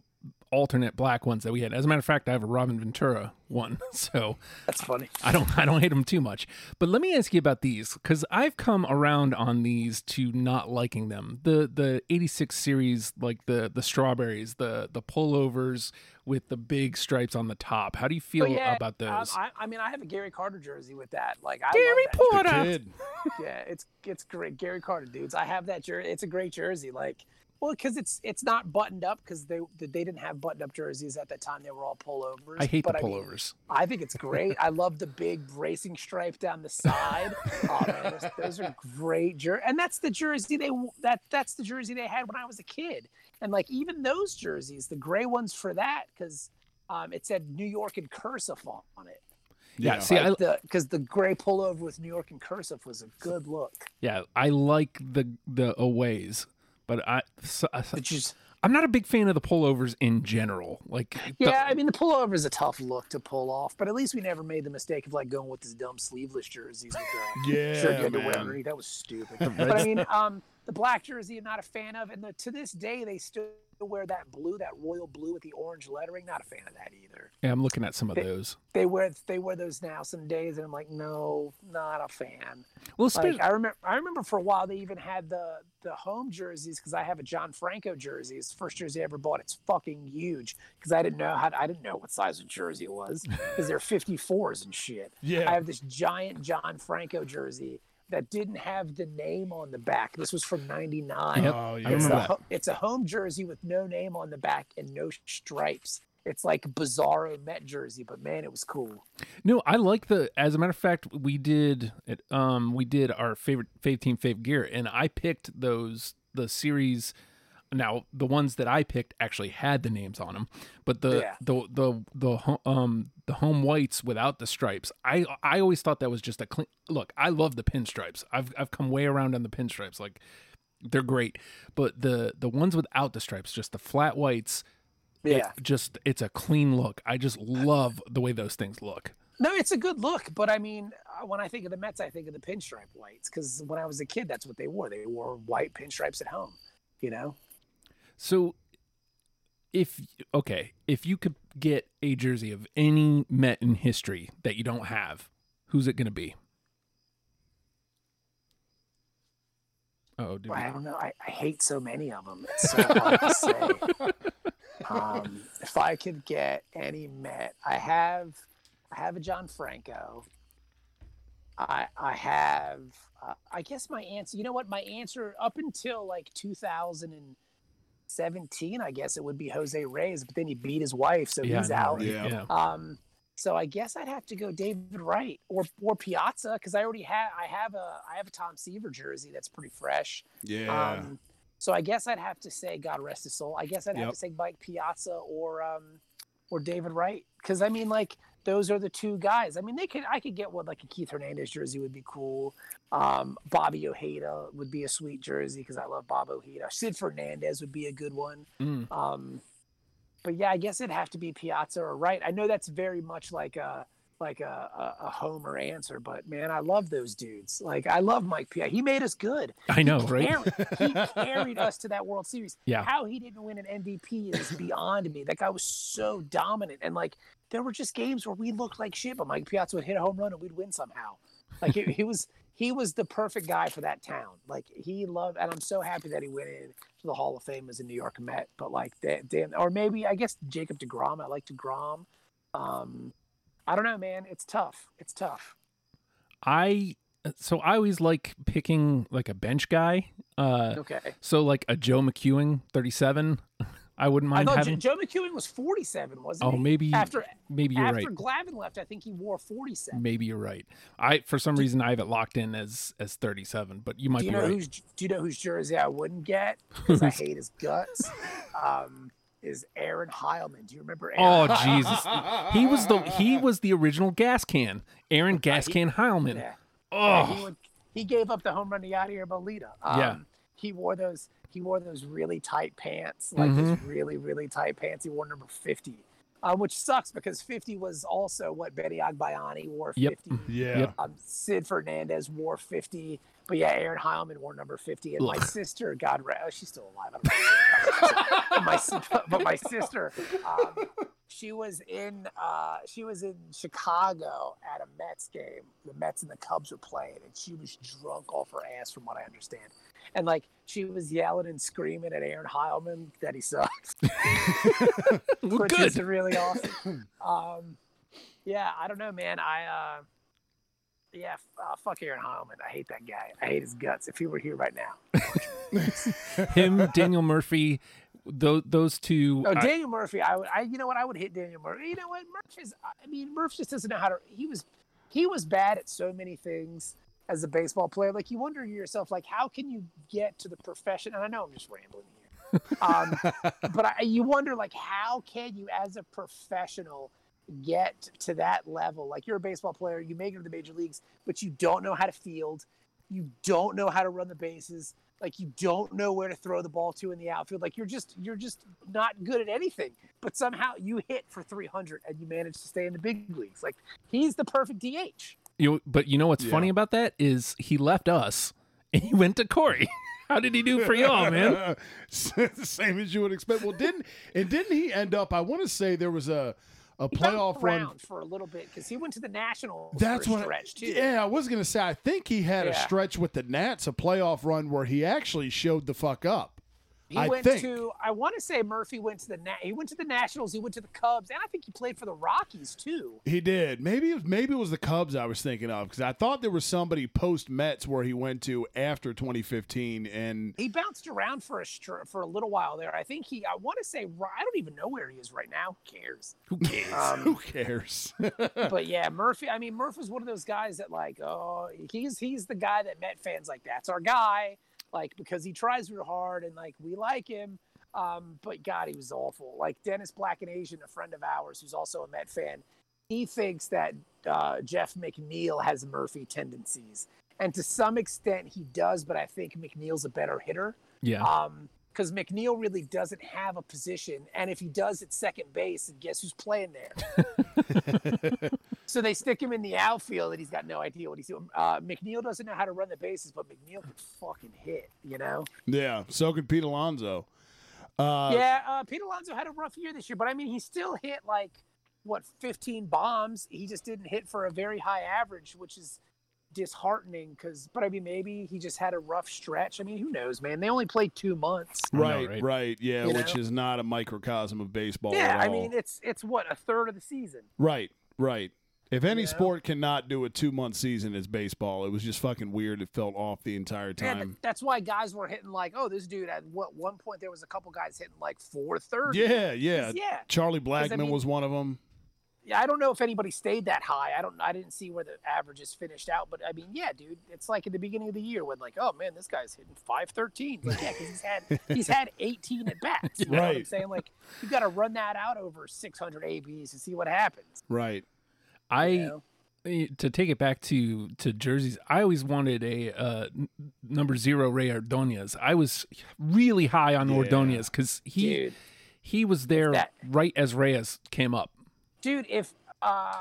A: alternate black ones that we had. As a matter of fact, I have a Robin Ventura one, so
B: That's funny.
A: I don't I don't hate them too much. But let me ask you about these because I've come around on these to not liking them. The the '86 series, like the the strawberries, the the pullovers with the big stripes on the top. How do you feel
B: But yeah,
A: about
B: um,
A: those?
B: I, I mean, I have a Gary Carter jersey with that. Like, I
A: Gary Porter.
C: Kid.
B: yeah, it's it's great. Gary Carter, dudes. I have that jersey. It's a great jersey. Like, well, because it's it's not buttoned up because they they didn't have buttoned up jerseys at that time. They were all pullovers.
A: I hate the
B: but I mean,
A: pullovers.
B: I think it's great. I love the big racing stripe down the side. Oh man, those, those are great jer- and that's the jersey they that that's the jersey they had when I was a kid. And like even those jerseys, the gray ones for that because um, it said New York in cursive on on it.
A: yeah,
C: Yeah.
A: see, I,
B: Like the because the gray pullover with New York in cursive was a good look.
A: yeah, I like the the aways, but I so,
B: Which is
A: I'm not a big fan of the pullovers in general. Like, the-
B: yeah, I mean the pullover is a tough look to pull off, but at least we never made the mistake of like going with this dumb sleeveless jerseys with the
C: Yeah,
B: shirt you had to wear underneath. That was stupid. but I mean, um, the black jersey I'm not a fan of, and the, to this day they still wear that blue, that royal blue with the orange lettering. Not a fan of that either.
A: yeah, I'm looking at some of
B: They-
A: those.
B: They wear they wear those now some days, and I'm like, no, not a fan.
A: Well,
B: Like I remember, I remember for a while they even had the the home jerseys because I have a John Franco jersey. It's the first jersey I ever bought. It's fucking huge because I didn't know how I didn't know what size of jersey it was because they're 54s and shit.
C: Yeah.
B: I have this giant John Franco jersey that didn't have the name on the back. This was from '99.
A: Yep,
C: Oh, yeah.
B: It's,
A: remember
B: the
A: that.
B: it's a home jersey with no name on the back and no stripes. It's like a bizarro Met jersey, but man, it was cool.
A: No, I like the. As a matter of fact, we did it. Um, we did our favorite fave team fave gear, and I picked those the series. Now the ones that I picked actually had the names on them, but the
B: Yeah.
A: the the the um the home whites without the stripes. I I always thought that was just a clean look. I love the pinstripes. I've I've come way around on the pinstripes. Like they're great, but the the ones without the stripes, just the flat whites. it
B: Yeah.
A: just it's a clean look. I just love the way those things look.
B: No, it's a good look, but I mean, uh, when I think of the Mets, I think of the pinstripe whites because when I was a kid, that's what they wore. They wore white pinstripes at home. You know,
A: So if okay, if you could get a jersey of any Met in history that you don't have, who's it going to be? Oh,
B: Well, I don't know. I, I hate so many of them. It's so hard to say. Um, if I could get any Met, I have, I have a John Franco. I I have. Uh, I guess my answer. You know what? My answer up until like 2017, I guess it would be Jose Reyes, but then he beat his wife, so
A: yeah,
B: he's
A: I
B: out.
C: Yeah.
A: yeah.
B: Um, so I guess I'd have to go David Wright or or Piazza because I already have I have a I have a Tom Seaver jersey that's pretty fresh.
C: Yeah.
B: Um, so I guess I'd have to say God rest his soul. I guess I'd have to say Mike Piazza or um or David Wright because I mean like those are the two guys. I mean they could I could get one like a Keith Hernandez jersey would be cool. Um, Bobby Ojeda would be a sweet jersey because I love Bob Ojeda. Sid Fernandez would be a good one.
A: Mm.
B: Um, but yeah, I guess it'd have to be Piazza or Wright. I know that's very much like a like a, a, a homer answer, but man, I love those dudes. Like I love Mike Piazza. He made us good.
A: I know, right?
B: Carried- he carried us to that World Series.
A: Yeah.
B: How he didn't win an MVP is beyond me. That guy was so dominant, and like there were just games where we looked like shit, but Mike Piazza would hit a home run and we'd win somehow. Like it, he was he was the perfect guy for that town. Like he loved, and I'm so happy that he went in to the Hall of Fame as a New York Met. But like, da- damn, or maybe I guess Jacob Degrom. I like Degrom. Um, I don't know, man. It's tough. It's tough.
A: I so I always like picking like a bench guy. Uh,
B: Okay.
A: so like a Joe McEwing, thirty-seven. I wouldn't
B: I
A: mind
B: thought
A: having.
B: Joe McEwing was 47, wasn't
A: Oh,
B: he?
A: Oh, maybe
B: after
A: maybe you're right.
B: after
A: right.
B: Glavine left, I think he wore 47.
A: Maybe you're right. I for some reason I have it locked in as as 37, but you might
B: do you
A: be
B: know
A: right.
B: who's do you know whose jersey I wouldn't get because I hate his guts? Um, is Aaron Heilman. Do you remember Aaron?
A: Oh Jesus! He was the he was the original gas can. Aaron Gas Can Heilman.
B: Yeah. He,
A: Oh,
B: would, he gave up the home run to Yadier Molina. Um,
A: Yeah.
B: He wore those. He wore those really tight pants, like
A: Mm-hmm.
B: those really really tight pants. He wore number 50, uh, which sucks because 50 was also what Benny Agbayani wore.
A: Yep.
B: 50.
C: yeah.
A: Yep.
B: Um, Sid Fernandez wore 50, but yeah, Aaron Heilman wore number 50. And my sister, God rest, oh, she's still alive. I don't know. but, my, but my sister, um, she was in uh, she was in Chicago at a Mets game. The Mets and the Cubs were playing, and she was drunk off her ass, from what I understand. And like she was yelling and screaming at Aaron Heilman that he sucks which
A: good.
B: is really awesome. um, yeah, I don't know, man. I uh, yeah, f- uh, fuck Aaron Heilman. I hate that guy. I hate his guts. If he were here right now,
A: Him, Daniel Murphy, those those two.
B: oh
A: I-
B: Daniel Murphy, I would. I you know what? I would hit Daniel Murphy. You know what? Murph is. I mean, Murph just doesn't know how to. He was he was bad at so many things as a baseball player. Like you wonder to yourself, like how can you get to the profession? And I know I'm just rambling here. um, but I, you wonder like how can you as a professional get to that level like you're a baseball player you make it to the major leagues but you don't know how to field you don't know how to run the bases like you don't know where to throw the ball to in the outfield like you're just you're just not good at anything but somehow you hit for 300 and you manage to stay in the big leagues like he's the perfect dh
A: You but you know what's
C: Yeah.
A: funny about that is he left us and he went to Corey. How did he do for y'all, man?
C: the same as you would expect. Well, didn't and didn't he end up? I want to say there was a a
B: he
C: playoff run.
B: for a little bit because he went to the nationals
C: That's
B: for a
C: what.
B: stretch
C: I,
B: too
C: yeah, I was gonna say. I think he had a stretch with the Nats, a playoff run where he actually showed the fuck up.
B: He
C: I
B: went
C: think.
B: to. I want to say Murphy went to the. Na- He went to the Nationals. He went to the Cubs, and I think he played for the Rockies too.
C: He did. Maybe it was, maybe it was the Cubs I was thinking of because I thought there was somebody post Mets where he went to after 2015, and
B: He bounced around for a for a little while there. I think he. I want to say. I don't even know where he is right now. Who cares?
A: Who cares?
B: Um,
C: who cares?
B: but yeah, Murphy. I mean, Murph was one of those guys that like, oh, he's he's the guy that Met fans like. That's our guy. Like because he tries real hard and like we like him. Um, but God, he was awful. Like Dennis Black and Asian, a friend of ours who's also a Met fan, he thinks that uh, Jeff McNeil has Murphy tendencies, and to some extent he does. But I think McNeil's a better hitter
A: yeah.
B: um because McNeil really doesn't have a position, and if he does, it's second base, and guess who's playing there? so they stick him in the outfield, and he's got no idea what he's doing. Uh, McNeil doesn't know how to run the bases, but McNeil can fucking hit, you know.
C: yeah, so could Pete Alonso. Uh,
B: yeah, uh, Pete Alonso had a rough year this year, but I mean, he still hit like what 15 bombs. He just didn't hit for a very high average, which is disheartening. Because, but I mean, maybe he just had a rough stretch. I mean, who knows, man? They only played two months.
A: I know,
C: Right,
A: right?
C: right, yeah,
B: You
C: which
B: know?
C: is not a microcosm of baseball.
B: yeah,
C: at
B: I mean, it's it's what a third of the season.
C: right, right. If any
B: You know?
C: sport cannot do a two month season, it's baseball. It was just fucking weird. It felt off the entire
B: Yeah,
C: time.
B: that's why guys were hitting like, oh, this dude at what one point there was a couple guys hitting like 430.
C: Yeah, yeah.
B: yeah.
C: Charlie
B: I
C: Blackmon
B: mean-
C: was one of them.
B: Yeah, I don't know if anybody stayed that high. I don't. I didn't see where the averages finished out, but I mean, yeah, dude, it's like at the beginning of the year when like, oh man, this guy's hitting five thirteen. Like, yeah, 'cause he's had he's had eighteen at bats. You know what I'm saying? Like, you got to run that out over six hundred ABs to see what happens.
C: Right.
A: I
B: You know?
A: to take it back to to jerseys. I always wanted a uh, n- number zero Rey Ordonez. I was really high on
C: Yeah.
A: Ordonez because he
B: dude,
A: he was there right as Reyes came up.
B: Dude, if uh,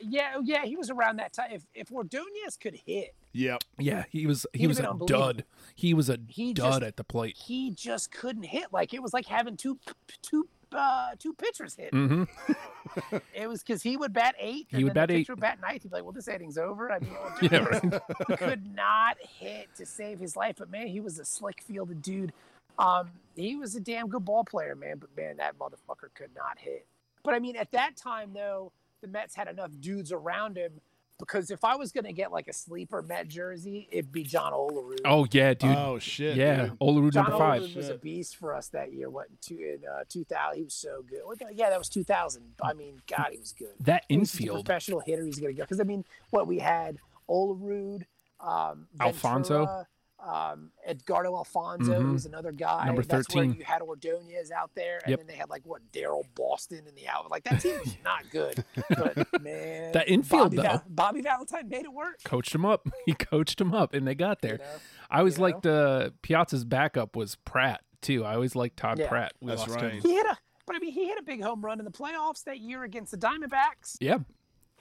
B: yeah, yeah, he was around that time. If if Ordonez could hit,
C: Yep.
A: Yeah, he was he
B: He'd
A: was a dud. He was a
B: He
A: dud
B: just-
A: at the plate.
B: he just couldn't hit. Like it was like having two two uh, two pitchers hit.
A: Mm-hmm.
B: It was because he would bat eight.
A: He
B: and
A: would
B: then
A: bat
B: the
A: eight.
B: pitcher Would bat ninth. He'd be like, "Well, this inning's over." I mean, well,
A: Yeah, right.
B: could not hit to save his life. But man, he was a slick fielded dude. Um, he was a damn good ball player, man. But man, that motherfucker could not hit. But I mean, at that time though, the Mets had enough dudes around him because if I was gonna get like a sleeper Met jersey, it'd be John Olerud.
A: Oh yeah, dude.
C: oh shit.
A: yeah,
C: dude.
A: Olerud
B: John
A: number five.
B: Olerud was a beast for us that year. What in two in uh, 2000? He was so good. Yeah, that was 2000. I mean, God, he was good.
A: That
B: He's a
A: infield.
B: professional hitter. He's gonna go because I mean, what we had Olerud, um,
A: Alfonzo.
B: Ventura, um, Edgardo Alfonzo,
A: Mhm.
B: who's another guy.
A: Number
B: That's
A: 13.
B: where you had Ordonez out there, and
A: Yep.
B: then they had like what Daryl Boston in the out. Like that team was not good, but man,
A: That infield,
B: Bobby,
A: though.
B: Val- Bobby Valentine made it work.
A: coached him up. He coached him up, and they got there.
B: You know?
A: I always
B: you know?
A: liked uh, Piazza's backup was Pratt too. I always liked Todd
B: Yeah.
A: Pratt. We
C: That's
A: lost
C: right.
A: him.
B: He hit a, but I mean, he hit a big home run in the playoffs that year against the Diamondbacks.
A: Yeah,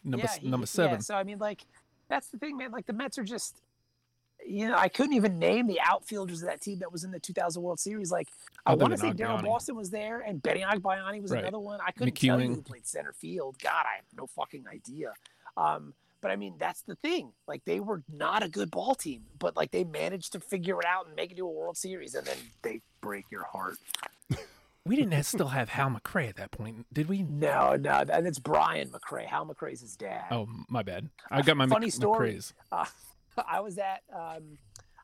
A: number
B: yeah, he-
A: number
B: yeah,
A: seven.
B: so I mean, like, that's the thing, man. Like the Mets are just, you know, I couldn't even name the outfielders of that team that was in the 2000 World Series. Like, I want to say Daryl Boston was there, and Benny Agbayani was
A: Right.
B: another one. I couldn't tell you who played center field. God, I have no fucking idea. Um, but I mean, that's the thing. Like, they were not a good ball team, but like they managed to figure it out and make it to a World Series, and then they break your heart.
A: We didn't have, still have Hal McRae at that point, did we?
B: No, no, and it's Brian McRae. Hal McRae's his dad.
A: Oh, my bad. I got my
B: Funny
A: Mc-
B: story. Uh, I was at um,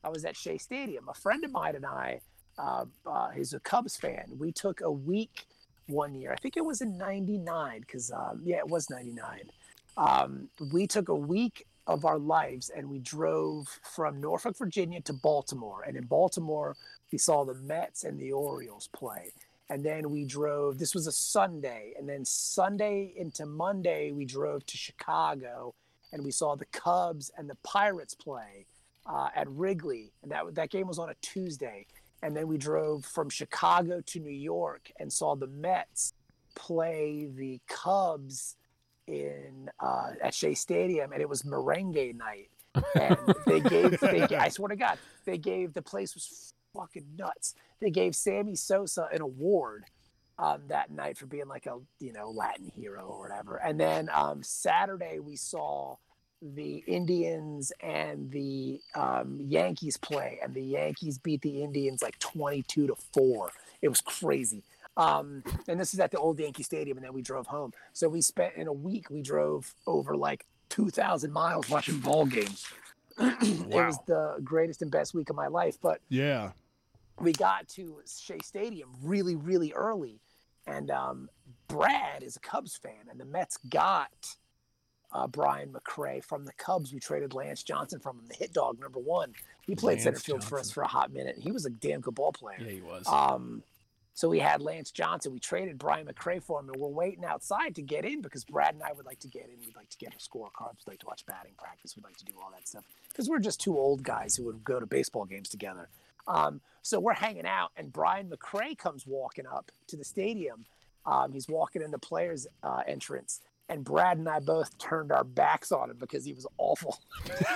B: I was at Shea Stadium. A friend of mine and I, uh, uh, he's a Cubs fan. We took a week one year. I think it was in '99 because um, yeah, it was '99. Um, we took a week of our lives and we drove from Norfolk, Virginia to Baltimore. And in Baltimore, we saw the Mets and the Orioles play. And then we drove, this was a Sunday. And then Sunday into Monday, we drove to Chicago and we saw the Cubs and the Pirates play uh, at Wrigley. And that, that game was on a Tuesday. And then we drove from Chicago to New York and saw the Mets play the Cubs in uh, at Shea Stadium, and it was merengue night. And they gave, they, I swear to God, they gave the place was fucking nuts. They gave Sammy Sosa an award um, that night for being like a you know Latin hero or whatever. And then um, Saturday we saw the Indians and the um, Yankees play, and the Yankees beat the Indians like twenty-two to four. It was crazy. Um, and this is at the old Yankee Stadium, and then we drove home. So we spent in a week. We drove over like two thousand miles watching ball games. It was the greatest and best week of my life. But
C: Yeah.
B: we got to Shea Stadium really, really early, and um, Brad is a Cubs fan, and the Mets got uh, Brian McRae from the Cubs. We traded Lance Johnson from him, the hit dog number one. He played center
A: Lance
B: field for us for a hot minute. He was a damn good ball player.
A: Yeah, he was.
B: Um, so we had Lance Johnson. We traded Brian McRae for him, and we're waiting outside to get in because Brad and I would like to get in. We'd like to get our scorecards. We'd like to watch batting practice. We'd like to do all that stuff because we're just two old guys who would go to baseball games together. Um, so we're hanging out, and Brian McRae comes walking up to the stadium. Um, he's walking in the players' uh, entrance, and Brad and I both turned our backs on him because he was awful.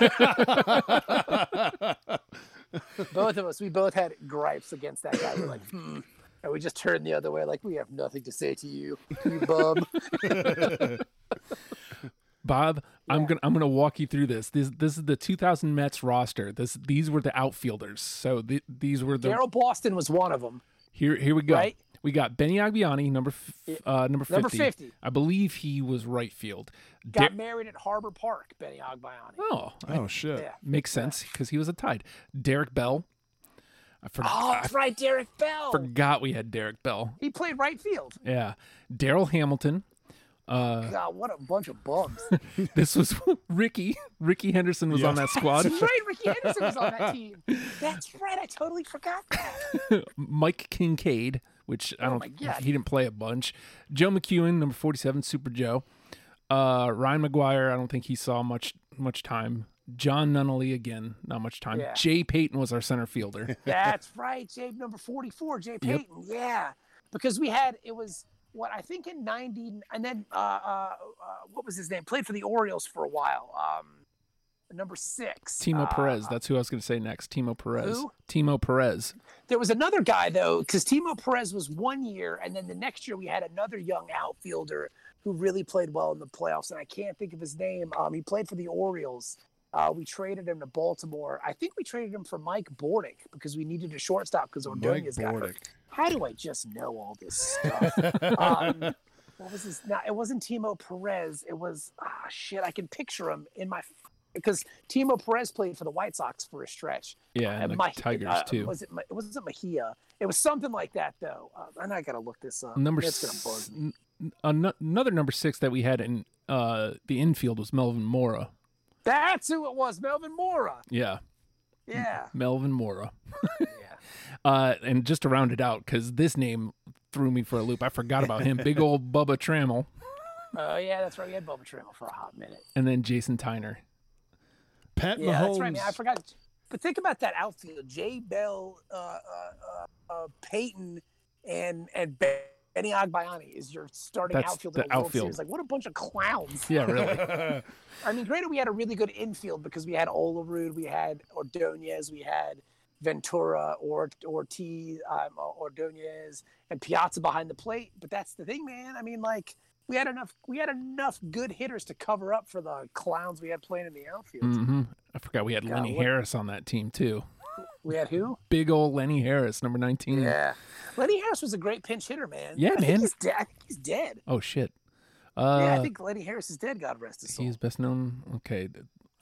B: both of us, we both had gripes against that guy. We're like, hmm, And we just turned the other way, like we have nothing to say to you, you bum.
A: Bob, I'm gonna I'm gonna walk you through this. This this is the 2000 Mets roster. This these were the outfielders. So th- these were the
B: Daryl Boston was one of them.
A: here here we go.
B: Right.
A: We got Benny Agbayani, number f- uh, number 50.
B: Number 50.
A: I believe he was right field.
B: Got
A: Da-
B: married at Harbor Park, Benny Agbayani.
A: oh, I-
C: Oh shit.
B: Yeah.
A: makes sense because he was a tied. Derek Bell. I, for-
B: Oh,
A: I
B: that's right, Derek Bell.
A: forgot we had Derek Bell.
B: He played right field.
A: Yeah, Darryl Hamilton. Uh,
B: God, what a bunch of bums.
A: this was Rickey. Rickey Henderson was on that squad.
B: That's right, Rickey Henderson was on that team. That's right, I totally forgot that.
A: Mike Kinkade, which I
B: Oh
A: don't
B: God.
A: he didn't play a bunch. Joe McEwing, number 47, Super Joe. Uh, Ryan McGuire, I don't think he saw much much time. Jon Nunnally again, not much time.
B: Yeah.
A: Jay Payton was our center fielder.
B: That's right, Jay number 44, Jay Payton. Yeah. Because we had it was what I think in 90 and then uh, uh, uh what was his name? Played for the Orioles for a while. Um number 6.
A: Timo
B: uh,
A: Perez, that's who I was going to say next. Timo Perez.
B: Who?
A: Timo Perez.
B: There was another guy though, because Timo Perez was one year, and then the next year we had another young outfielder who really played well in the playoffs, and I can't think of his name. Um, he played for the Orioles. Uh, we traded him to Baltimore. I think we traded him for Mike Bordick because we needed a shortstop because Ordonez got hurt. How do I just know all this stuff? um, what was his? Now it wasn't Timo Perez. It was ah shit. I can picture him in my because Timo Perez played for the White Sox for a stretch.
A: Yeah,
B: Uh,
A: and the
B: Ma-
A: Tigers
B: uh,
A: too.
B: Was it? Ma- It Mejia. It was something like that though. Uh, and I gotta look this up.
A: Number
B: It's gonna bug me.
A: n- another number six that we had in uh, the infield was Melvin Mora.
B: That's who it was. Melvin Mora.
A: Yeah,
B: Yeah.
A: Melvin Mora.
B: yeah.
A: Uh, and just to round it out, because this name threw me for a loop. I forgot about him. Big old Bubba Trammell,
B: Oh yeah, that's right. We had Bubba Trammell for a hot minute.
A: and then Jason Tyner.
C: Pat
B: Yeah,
C: Mahomes.
B: that's right, man. I forgot. But think about that outfield: Jay Bell, uh, uh, uh, uh, Payton, and and Benny Agbayani is your starting
A: That's
B: outfield
A: the
B: in the
A: outfield.
B: Series. Like, what a bunch of clowns!
A: Yeah, really.
B: I mean, granted, we had a really good infield because we had Olerud, we had Ordonez, we had Ventura, or Ortiz, um, Ordonez, and Piazza behind the plate. But that's the thing, man. I mean, like we had enough, we had enough good hitters to cover up for the clowns we had playing in the outfield.
A: hmm I forgot we had
B: God,
A: Lenny
B: what-
A: Harris on that team too.
B: We had who?
A: Big old Lenny Harris, number nineteen.
B: Yeah, Lenny Harris was a great pinch hitter, man.
A: Yeah,
B: I think
A: man.
B: He's dead. I think he's dead.
A: Oh shit. Uh,
B: yeah, I think Lenny Harris is dead. God rest his soul.
A: he's best known. Okay,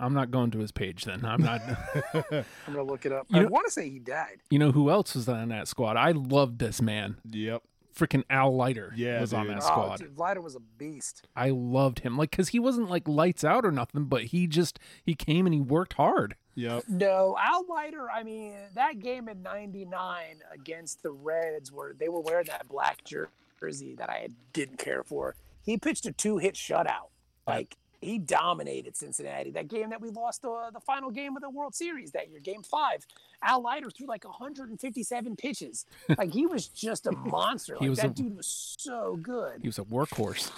A: I'm not going to his page then. I'm not.
B: I'm gonna look it up.
A: You
B: I want to say he died.
A: you know who else was on that squad? I loved this man.
C: Yep.
A: Freaking Al Leiter
C: Yeah,
A: was on
C: dude.
A: that
B: Oh,
A: squad.
B: dude, Leiter was a beast.
A: I loved him, like, cause he wasn't like lights out or nothing, but he just he came and he worked hard.
C: Yep.
B: No, Al Leiter. I mean, that game in '99 against the Reds, where they were wearing that black jersey that I didn't care for. He pitched a two-hit shutout. Like he dominated Cincinnati. That game that we lost the the final game of the World Series that year, Game Five. Al Leiter threw like 157 pitches. Like he was just a monster.
A: He
B: Like
A: was
B: that
A: a-
B: dude was so good.
A: He was a workhorse.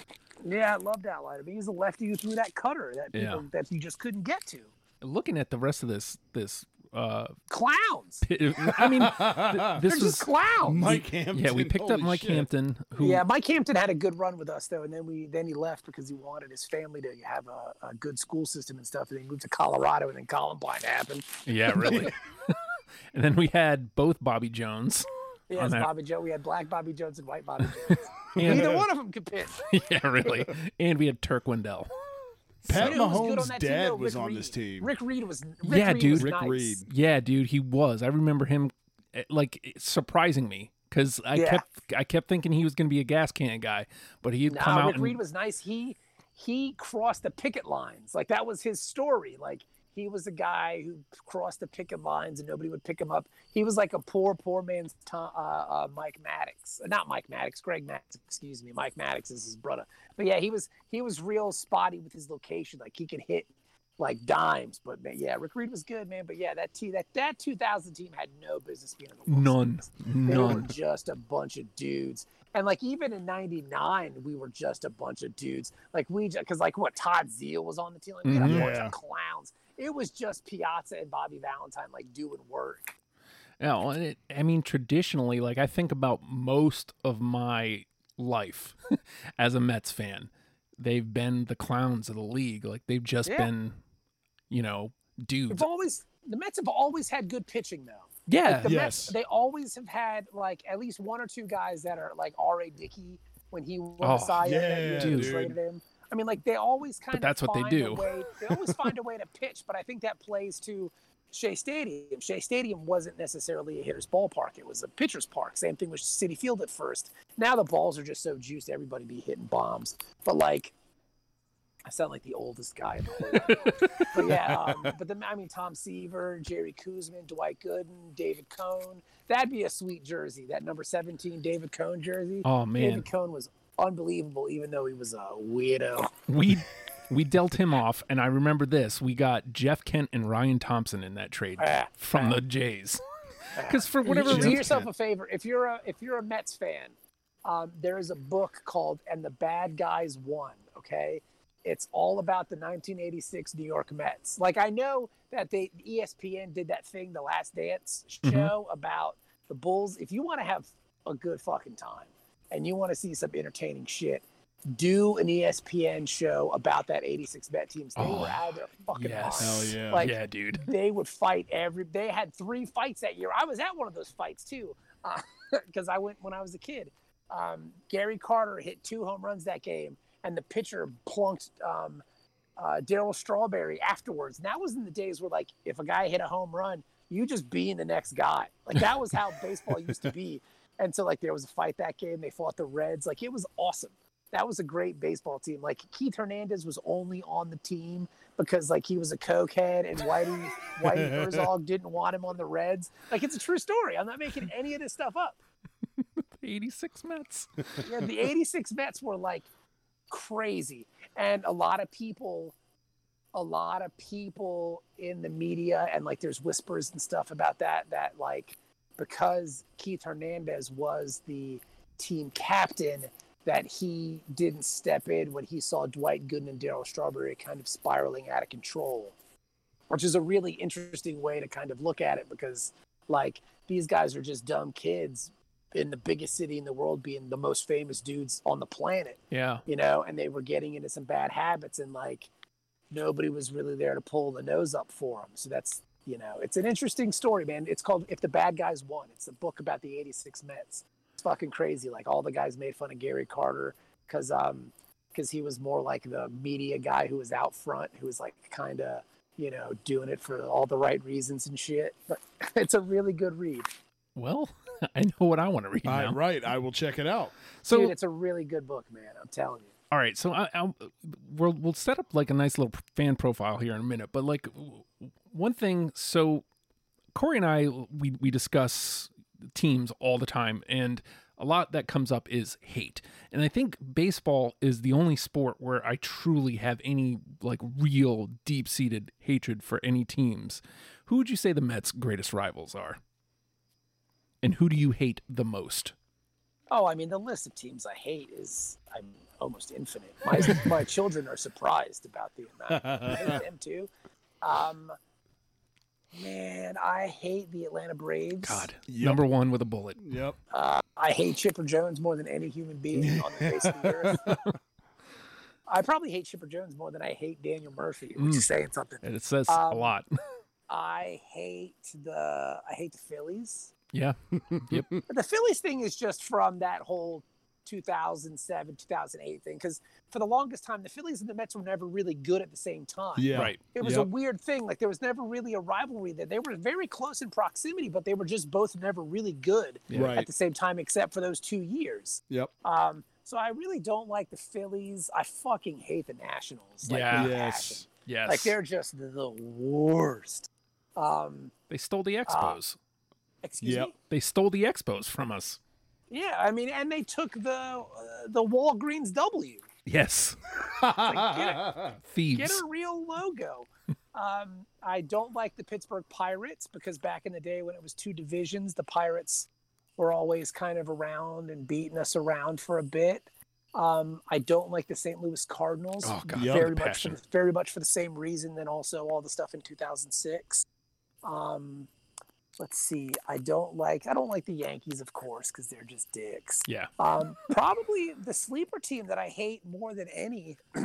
B: Yeah, I loved Al Leiter. But he was a lefty who threw that cutter that people,
A: Yeah.
B: that you just couldn't get to.
A: Looking at the rest of this this uh,
B: Clowns.
A: pi- I mean, th-
B: They're
A: this
B: just
A: was
B: clowns.
C: Mike Hampton.
A: yeah. We picked up Mike
C: shit.
A: Hampton, who
B: Yeah, Mike Hampton had a good run with us though, and then we then he left because he wanted his family to have a, a good school system and stuff, and he moved to Colorado, and then Columbine happened.
A: yeah, really. and then we had both Bobby Jones.
B: Yes,
A: that.
B: Bobby Joe. We had black Bobby Jones and white Bobby Jones.
A: And,
B: Neither one of them could pitch.
A: yeah, really. And we had Turk Wendell.
C: Pat
B: You know was good
C: Mahomes'
B: that team,
C: dad
B: though?
C: was
B: Rick
C: on
B: Reed.
C: this team.
B: Rick Reed was. Rick
A: Yeah,
B: Reed
A: dude.
B: was
C: Rick
B: nice.
C: Reed.
A: Yeah, dude, he was. I remember him eh, like surprising me because I
B: Yeah.
A: kept I kept thinking he was going to be a gas can guy, but he'd come out
B: Rick
A: and
B: Reed was nice. He he crossed the picket lines. Like that was his story. Like he was a guy who crossed the picket lines and nobody would pick him up. He was like a poor, poor man's Tom, uh, uh, Mike Maddux. Uh, Not Mike Maddux, Greg Maddux. Excuse me. Mike Maddux is his brother. But yeah, he was he was real spotty with his location. Like he could hit like dimes. But man, yeah, Rick Reed was good, man. But yeah, that team that that 2000 team had no business being in the World
A: none,
B: Series. They were
A: none.
B: just a bunch of dudes. And like even in '99, we were just a bunch of dudes. Like we, because like what Todd Zeile was on the team. Like we had a bunch
C: Yeah.
B: of clowns. It was just Piazza and Bobby Valentine like doing work.
A: No, and it, I mean traditionally, like I think about most of my life as a Mets fan, they've been the clowns of the league. Like they've just
B: Yeah.
A: been, you know, dudes.
B: They've always the Mets have always had good pitching though.
A: Yeah,
B: Like the
C: Yes.
B: Mets, they always have had like at least one or two guys that are like R.A. Dickey when he won
A: Oh,
B: the Cy Young that
C: yeah,
B: year
A: dude.
B: They traded him. I mean, like they always kind of
A: that's what they do.
B: Way, they always find a way to pitch, but I think that plays to Shea Stadium. Shea Stadium wasn't necessarily a hitter's ballpark; it was a pitcher's park. Same thing with Citi Field at first. Now the balls are just so juiced, everybody be hitting bombs. But like, I sound like the oldest guy in the whole world. but yeah, um, but the, I mean, Tom Seaver, Jerry Koosman, Dwight Gooden, David Cone. That'd be a sweet jersey. That number 17 David Cone jersey.
A: Oh man,
B: David Cone was unbelievable, even though he was a weirdo.
A: we we dealt him off, and I remember this. We got Jeff Kent and Ryan Thompson in that trade
B: Ah,
A: from the Jays. Because for whatever
B: do yourself a favor. If you're a if you're a Mets fan, um, there is a book called "And the Bad Guys Won." Okay, it's all about the 1986 New York Mets. Like I know that they ESPN did that thing, The Last Dance
A: Mhm.
B: show about the Bulls. If you want to have a good fucking time and you want to see some entertaining shit. Do an ESPN show about that '86 Met teams. They
A: Oh,
B: were out of their fucking
A: yes.
B: minds.
C: Hell yeah.
B: Like
A: yeah, dude.
B: they would fight every they had three fights that year i was at one of those fights too because i went when i was a kid um, gary carter hit two home runs that game and the pitcher plunked um, uh, darryl strawberry afterwards and that was in the days where like if a guy hit a home run you just being the next guy like that was how baseball used to be and so like there was a fight that game they fought the reds like it was awesome that was a great baseball team like keith hernandez was only on the team because like he was a cokehead and Whitey Whitey Herzog didn't want him on the Reds. Like it's a true story. I'm not making any of this stuff up.
A: the 86 Mets.
B: Yeah, the '86 Mets were like crazy, and a lot of people, a lot of people in the media, and like there's whispers and stuff about that. That like because Keith Hernandez was the team captain, that he didn't step in when he saw Dwight Gooden and Darryl Strawberry kind of spiraling out of control, which is a really interesting way to kind of look at it because like these guys are just dumb kids in the biggest city in the world being the most famous dudes on the planet
A: Yeah.
B: you know and they were getting into some bad habits and like nobody was really there to pull the nose up for them so that's you know it's an interesting story man it's called if the bad guys won it's a book about the 86 mets it's fucking crazy like all the guys made fun of gary carter because um because he was more like the media guy who was out front who was like kind of you know doing it for all the right reasons and shit but it's a really good read
A: Well, I know what I want to read
C: I,
A: now.
C: right. I will check it out.
A: So,
B: Dude, it's a really good book man i'm telling you
A: all right. So, I, I, we'll we'll set up like a nice little fan profile here in a minute. But like w- one thing, so Corey and I we we discuss teams all the time, and a lot that comes up is hate. And I think baseball is the only sport where I truly have any like real deep seated hatred for any teams. Who would you say the Mets' greatest rivals are? And who do you hate the most?
B: Oh, I mean, the list of teams I hate is I'm almost infinite. My my children are surprised about the amount. I hate them too. Um, man, I hate the Atlanta Braves.
A: God,
C: Yep.
A: number one with a bullet.
C: Yep.
B: Uh, I hate Chipper Jones more than any human being on the face of the earth. I probably hate Chipper Jones more than I hate Daniel Murphy, which
A: Mm.
B: is saying something.
A: And it says a
B: Um,
A: lot.
B: I hate the I hate the Phillies.
A: Yeah. Yep.
B: But the Phillies thing is just from that whole 2007, 2008 thing. Because for the longest time, the Phillies and the Mets were never really good at the same time.
C: Yeah.
A: Right.
B: It was a weird thing. Like there was never really a rivalry there. They were very close in proximity, but they were just both never really good
A: Yeah.
C: Right.
B: at the same time, except for those two years.
C: Yep.
B: Um, so I really don't like the Phillies. I fucking hate the Nationals. Like,
A: Yeah.
C: Yes.
B: passion.
A: Yes.
B: Like they're just the worst. Um,
A: they stole the expos.
B: excuse
C: Yep.
B: me.
A: they stole the expos from us.
B: Yeah, I mean, and they took the uh, the Walgreens W.
A: Yes.
B: Get
A: Thieves.
B: a real logo. um, I don't like the Pittsburgh Pirates because back in the day when it was two divisions, the Pirates were always kind of around and beating us around for a bit. Um, I don't like the St. Louis Cardinals
A: Oh, God.
B: Very much, for, the- very much for the same reason. Then also all the stuff in 2006. Um, let's see. I don't like I don't like the Yankees, of course, because they're just dicks.
A: Yeah.
B: Um, probably the sleeper team that I hate more than any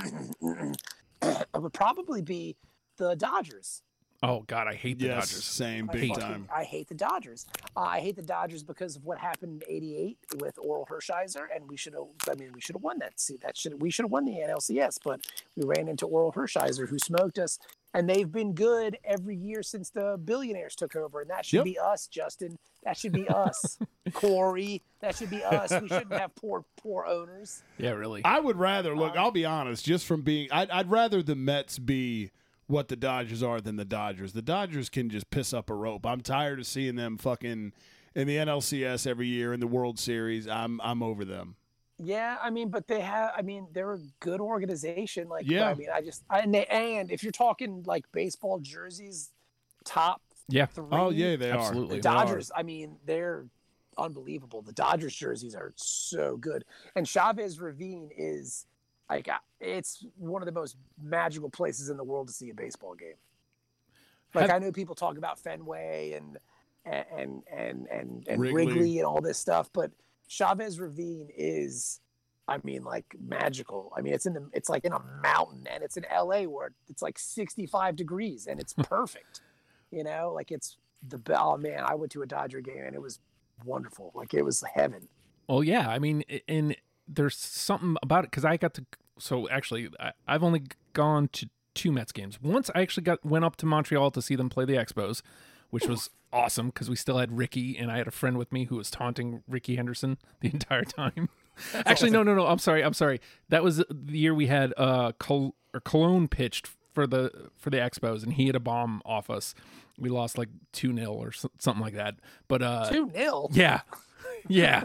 B: would probably be the Dodgers.
A: Oh God, I hate the
C: yes,
A: Dodgers.
C: same
B: I
C: big
B: fucking-
C: time.
B: I hate the Dodgers. Uh, I hate the Dodgers because of what happened in '88 with Orel Hershiser, and we should have. I mean, we should have won that. See, that should we should have won the NLCS, but we ran into Orel Hershiser, who smoked us. And they've been good every year since the billionaires took over, and that should
C: Yep.
B: be us, Justin. That should be us, Corey. That should be us. We shouldn't have poor, poor owners.
A: Yeah, really.
C: I would rather look.
B: Um,
C: I'll be honest, just from being, I'd, I'd rather the Mets be what the Dodgers are than the Dodgers. The Dodgers can just piss up a rope. I'm tired of seeing them fucking in the NLCS every year in the World Series. I'm I'm over them.
B: Yeah, I mean, but they have. I mean, they're a good organization. Like,
C: Yeah.
B: I mean, I just and they and if you're talking like baseball jerseys, top
A: yeah,
B: three.
C: Oh yeah, they
A: Absolutely.
B: the
C: are. They are.
B: Dodgers. I mean, they're unbelievable. The Dodgers jerseys are so good, and Chavez Ravine is like uh, it's one of the most magical places in the world to see a baseball game. Like
A: Have-
B: I know people talk about Fenway and and and and and
C: Wrigley.
B: Wrigley. and all this stuff, but Chavez Ravine is, I mean, like magical. I mean, it's in the it's like in a mountain, and it's in L.A. where it's like 65 degrees, and it's hmm. perfect. you know, like it's the oh man, I went to a Dodger game and it was wonderful. Like it was heaven.
A: Well, yeah. I mean, and there's something about it because I got to. So actually, I, I've only gone to two Mets games. Once I actually got went up to Montreal to see them play the Expos, which was awesome because we still had Rickey and I had a friend with me who was taunting Rickey Henderson the entire time. actually, no, no, no. I'm sorry. I'm sorry. That was the year we had uh Col- or Colon pitched for the for the Expos and he had a bomb off us. We lost like two 0 or so- something like that. But uh,
B: Two nil.
A: yeah. Yeah.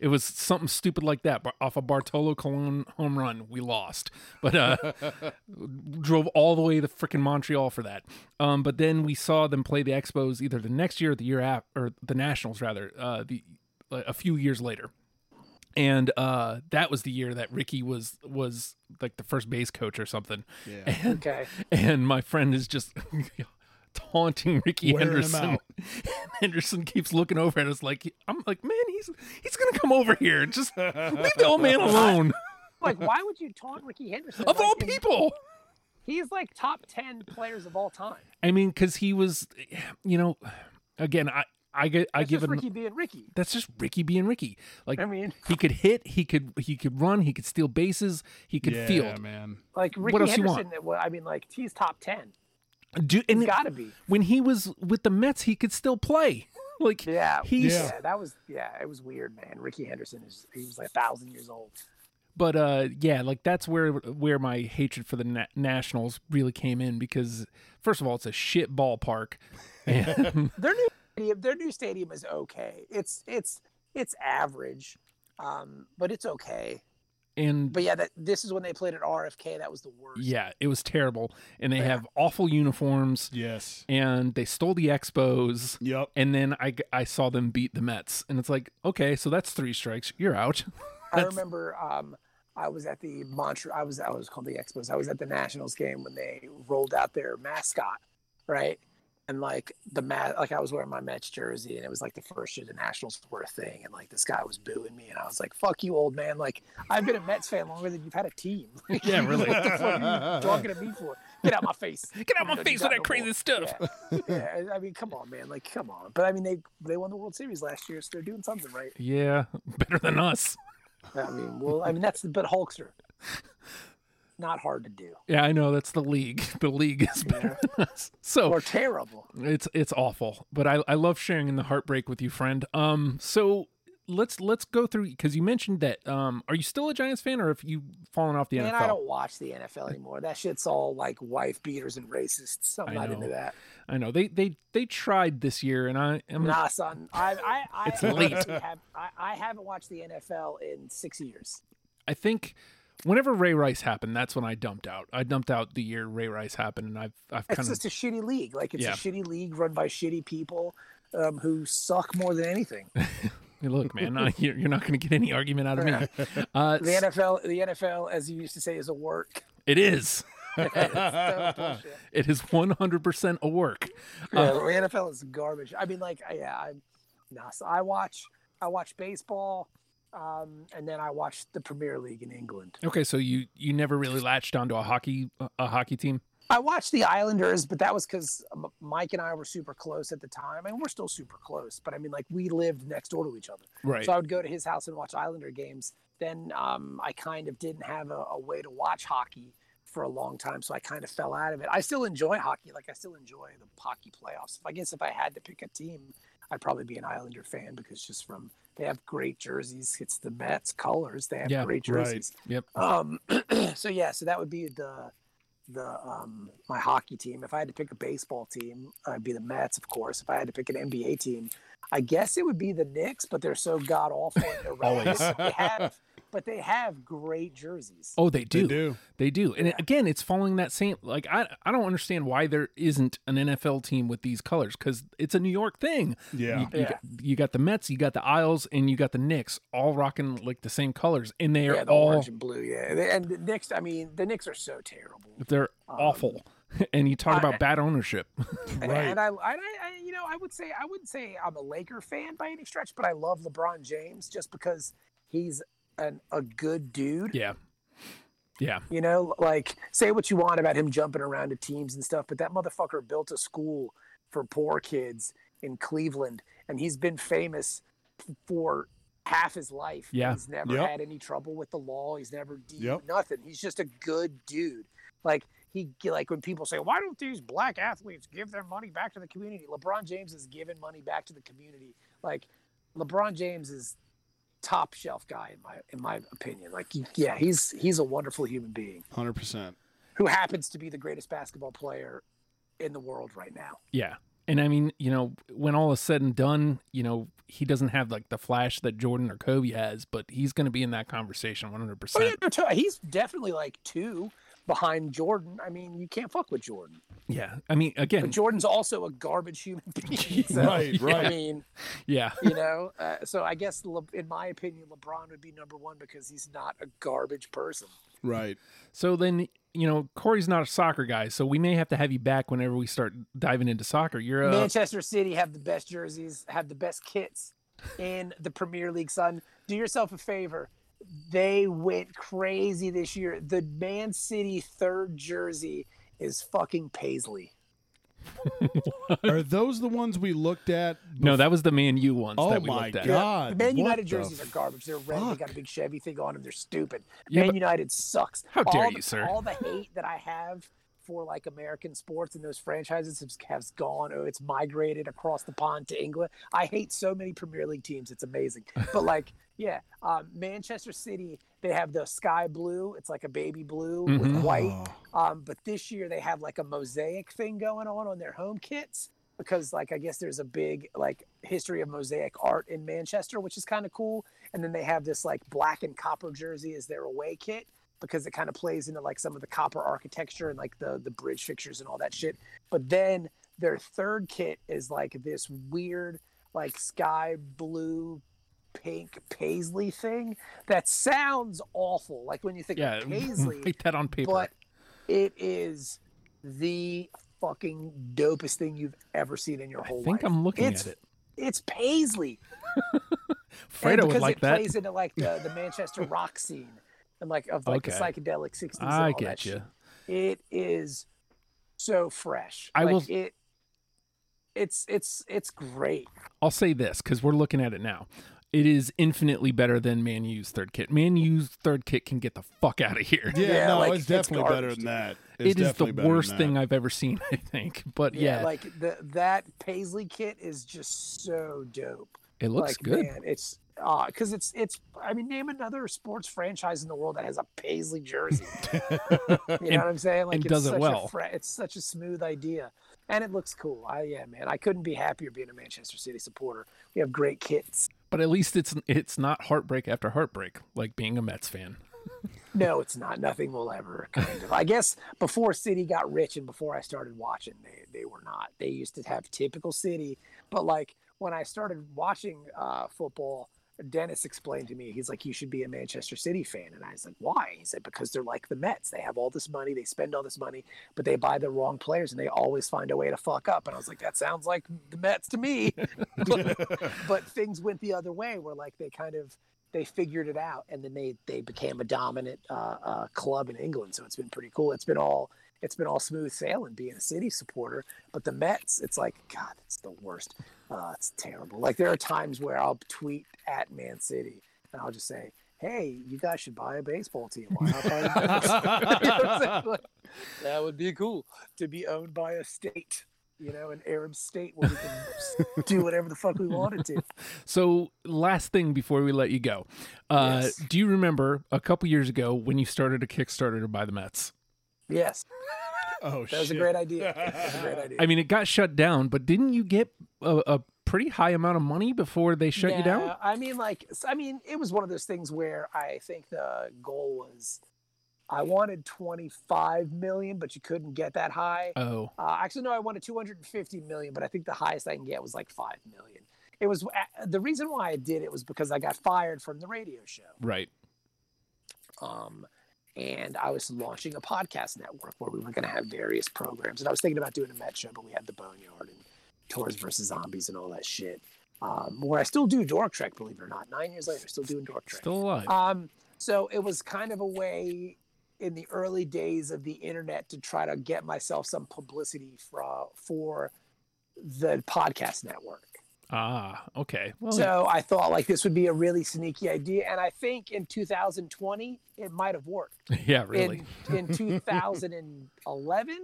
A: It was something stupid like that. But off a Bartolo Colon home run, we lost. But uh drove all the way to freaking Montreal for that. Um but then we saw them play the Expos either the next year or the year after or the Nationals rather, uh the a few years later. And uh that was the year that Rickey was was like the first base coach or something.
C: Yeah.
A: And
B: Okay.
A: and my friend is just taunting Rickey
C: Wearing
A: Henderson. Henderson keeps looking over at us like I'm like, man, he's he's gonna come over here. Just leave the old man alone.
B: Like, why would you taunt Rickey Henderson?
A: of
B: Like,
A: all people.
B: he's like top ten players of all time.
A: I mean, because he was, you know, again, I I get I
B: That's
A: give
B: just
A: him
B: Rickey being Rickey.
A: that's just Rickey being Rickey. Like
B: I mean,
A: he could hit, he could he could run, he could steal bases, he could
C: yeah,
A: field.
C: man.
B: like Rickey
A: else you
B: Henderson. I mean, like he's top ten.
A: Do,
B: He's
A: and
B: got to be.
A: when he was with the Mets, he could still play. Like
B: Yeah.
A: he's
B: yeah. That was yeah. It was weird, man. Rickey Henderson is he was like a thousand years old.
A: but uh yeah like that's where where my hatred for the na- nationals really came in because first of all it's a shit ballpark and
B: Their new stadium, their new stadium is okay. It's it's it's average, um, but it's okay.
A: And
B: But yeah, that this is when they played at RFK. That was the worst.
A: yeah it was terrible and they
B: Yeah.
A: have awful uniforms
C: Yes.
A: and they stole the expos
C: Yep.
A: and then I, I saw them beat the mets and it's like okay so that's three strikes you're out
B: I remember um, I was at the Montreal. I was I was called the Expos. I was at the Nationals game when they rolled out their mascot, right? And like the mat, like I was wearing my Mets jersey, and it was like the first year the Nationals were a thing, and like this guy was booing me, and I was like, "Fuck you, old man!" Like I've been a Mets fan longer than you've had a team.
A: Yeah, really.
B: what the fuck are you talking to me for? Get out my face!
A: get out my
B: You
A: face with that
B: no
A: crazy
B: more.
A: stuff
B: Yeah. yeah, I mean, come on, man. Like, come on. But I mean, they they won the World Series last year, so they're doing something right.
A: yeah better than us
B: I mean, well, I mean that's the but Hulkster. Not hard to do
A: yeah i know that's the league the league is better than us so
B: or terrible.
A: It's it's awful, but I I love sharing in the heartbreak with you, friend. Um, so let's let's go through because you mentioned that. Um, are you still a Giants fan, or have you fallen off the
B: Man,
A: NFL?
B: I don't watch the NFL anymore. That shit's all like wife beaters and racists. I'm not into that.
A: I know they they they tried this year, and I am
B: Nah, son. I I I,
A: It's late.
B: Have, I, I haven't watched the NFL in six years.
A: I think whenever Ray Rice happened, that's when I dumped out. I dumped out the year Ray Rice happened, and I've I've
B: It's
A: kind of
B: just a shitty league. Like it's
A: Yeah.
B: a shitty league run by shitty people um, who suck more than anything.
A: look, man. I, you're you're not going to get any argument out of me. Uh,
B: The NFL, the NFL, as you used to say, is a work.
A: it is. It is 100% a work.
B: Yeah,
A: Uh,
B: the NFL is garbage. I mean, like, yeah, I, no, so I watch, I watch baseball, um, and then I watched the Premier League in England.
A: Okay, so you you never really latched onto a hockey a hockey team.
B: I watched the Islanders, but that was because Mike and I were super close at the time, and we're still super close. But I mean, like, we lived next door to each other,
A: Right.
B: so I would go to his house and watch Islander games. Then um, I kind of didn't have a, a way to watch hockey for a long time, so I kind of fell out of it. I still enjoy hockey, like I still enjoy the hockey playoffs. I guess if I had to pick a team, I'd probably be an Islander fan because just from they have great jerseys. It's the Mets colors. They have
A: Yeah,
B: great
C: right.
B: jerseys.
A: Yep.
B: Um, so yeah, so that would be the the um my hockey team. If I had to pick a baseball team, I'd be the Mets, of course. If I had to pick an NBA team, I guess it would be the Knicks, but they're so god awful and irrelevant.
C: Always.
B: they have, but they have great jerseys.
A: Oh, they
C: They
A: do.
C: do.
A: They do. And
B: Yeah.
A: again, it's following that same like I I don't understand why there isn't an NFL team with these colors cuz it's a New York thing.
C: Yeah.
A: You, you,
B: Yeah.
A: got, you got the Mets, you got the Isles, and you got the Knicks all rocking like the same colors and they are
B: Yeah, the
A: all
B: orange and blue. Yeah, and the Knicks. I mean, the Knicks are so terrible.
A: they're
B: Um,
A: awful. and you talk
B: I-
A: about bad ownership.
B: And-
C: Right.
B: And I, I, I, you know, I would say I wouldn't say I'm a Laker fan by any stretch, but I love LeBron James just because he's an, a good dude.
A: yeah. Yeah.
B: You know, like say what you want about him jumping around to teams and stuff, but that motherfucker built a school for poor kids in Cleveland, and he's been famous for half his life.
A: Yeah.
B: he's never
C: Yep.
B: had any trouble with the law. He's never deep
C: Yep.
B: nothing. He's just a good dude. Like he like when people say, "Why don't these black athletes give their money back to the community?" LeBron James is giving money back to the community. Like LeBron James is top shelf guy in my in my opinion. Like yeah, he's he's a wonderful human being
C: Hundred percent.
B: who happens to be the greatest basketball player in the world right now.
A: Yeah. And I mean, you know, when all is said and done, you know, he doesn't have like the flash that Jordan or Kobe has, but he's going to be in that conversation 100%.
B: Oh yeah, no, to- he's definitely like two behind Jordan. I mean, you can't fuck with Jordan.
A: Yeah. I mean, again,
B: But Jordan's also a garbage human being. so,
C: Right, right.
B: I mean,
A: yeah.
B: you know, uh, so I guess Le- in my opinion, LeBron would be number one because he's not a garbage person.
C: Right.
A: So then, you know, Corey's not a soccer guy, so we may have to have you back whenever we start diving into soccer. You're uh,
B: Manchester City have the best jerseys, have the best kits in the Premier League. Son, do yourself a favor. They went crazy this year. The Man City third jersey is fucking Paisley.
C: Are those the ones we looked at?
A: no, that was the Man U ones
C: Oh
A: that we
C: my
A: looked at.
C: God.
B: The Man
C: what
B: United
C: the
B: jerseys are garbage. They're red. They got a big Chevy thing on them. They're stupid.
A: Yeah,
B: Man United sucks.
A: How dare
B: all
A: you,
B: the,
A: sir.
B: All the hate that I have for like American sports and those franchises has, has gone. Oh, it's migrated across the pond to England. I hate so many Premier League teams. It's amazing. But like, yeah, um, Manchester City, they have the sky blue. It's like a baby blue with
A: Mhm.
B: white. Um, but this year they have like a mosaic thing going on on their home kits because like I guess there's a big like history of mosaic art in Manchester, which is kind of cool. And then they have this like black and copper jersey as their away kit because it kind of plays into like some of the copper architecture and like the the bridge fixtures and all that shit. But then their third kit is like this weird like sky blue pink paisley thing that sounds awful like when you think
A: Yeah,
B: of paisley
A: write that on paper.
B: but it is the fucking dopest thing you've ever seen in your whole life.
A: I think
B: life.
A: I'm looking
B: it's,
A: at it.
B: It's Paisley.
A: Fredo would
B: because
A: like
B: it
A: that.
B: plays into like the, the Manchester rock scene and like of like the psychedelic 60s. and
A: I get you.
B: It is so fresh.
A: I
B: like,
A: will-
B: It, it's it's it's great.
A: I'll say this because we're looking at it now. It is infinitely better than Man U's third kit. Man U's third kit can get the fuck out of here.
C: Yeah,
B: Yeah,
C: no,
B: like,
C: it's
B: it's
C: definitely better than that. It's
A: It is the
C: definitely better than
A: worst thing I've ever seen, I think. But yeah,
B: like the that Paisley kit is just so dope.
A: it looks
B: like,
A: good.
B: Man, it's uh, because it's it's. I mean, name another sports franchise in the world that has a Paisley jersey. you know what I'm saying? Like
A: and
B: it's
A: does it well.
B: A fre- it's such a smooth idea, and it looks cool. I yeah, man, I couldn't be happier being a Manchester City supporter. We have great kits.
A: But at least it's it's not heartbreak after heartbreak like being a Mets fan.
B: No, it's not. Nothing will ever kind of. I guess before City got rich and before I started watching, they they were not. They used to have typical City, but like when I started watching uh, football Dennis explained to me, he's like, you should be a Manchester City fan. And I was like, why? He said, because they're like the Mets. They have all this money, they spend all this money, but they buy the wrong players and they always find a way to fuck up. And I was like, that sounds like the Mets to me. but, but things went the other way where like they kind of, they figured it out and then they, they became a dominant uh, uh, club in England. So it's been pretty cool. It's been all, it's been all smooth sailing being a City supporter. But the Mets, it's like, God, it's the worst. Uh, it's terrible. Like there are times where I'll tweet at Man City and I'll just say, "Hey, you guys should buy a baseball team. Why not buy a baseball-" You know what I'm saying? Like, that would be cool to be owned by a state, you know, an Arab state where we can do whatever the fuck we wanted to.
A: So, last thing before we let you go, uh,
B: Yes.
A: do you remember a couple years ago when you started a Kickstarter to buy the Mets?
B: Yes,
C: Oh
B: that was a
C: shit.
B: great idea. That was a great idea.
A: I mean, it got shut down, but didn't you get a, a pretty high amount of money before they shut you down?
B: I mean, like, I mean, it was one of those things where I think the goal was, I wanted 25 million, but you couldn't get that high.
A: Oh,
B: Uh, actually, no, I wanted 250 million, but I think the highest I can get was like 5 million. It was uh, the reason why I did it was because I got fired from the radio show.
A: right.
B: Um, and I was launching a podcast network where we were going to have various programs. And I was thinking about doing a Met show, but we had the Boneyard and Tours versus Zombies and all that shit. Um, where I still do Dork Trek, believe it or not. Nine years later, still doing Dork Trek.
A: Still alive.
B: Um, so it was kind of a way in the early days of the internet to try to get myself some publicity for, for the podcast network.
A: Ah, okay. Well,
B: So I thought like this would be a really sneaky idea, and I think in 2020 it might have worked.
A: yeah, really.
B: In, in 2011,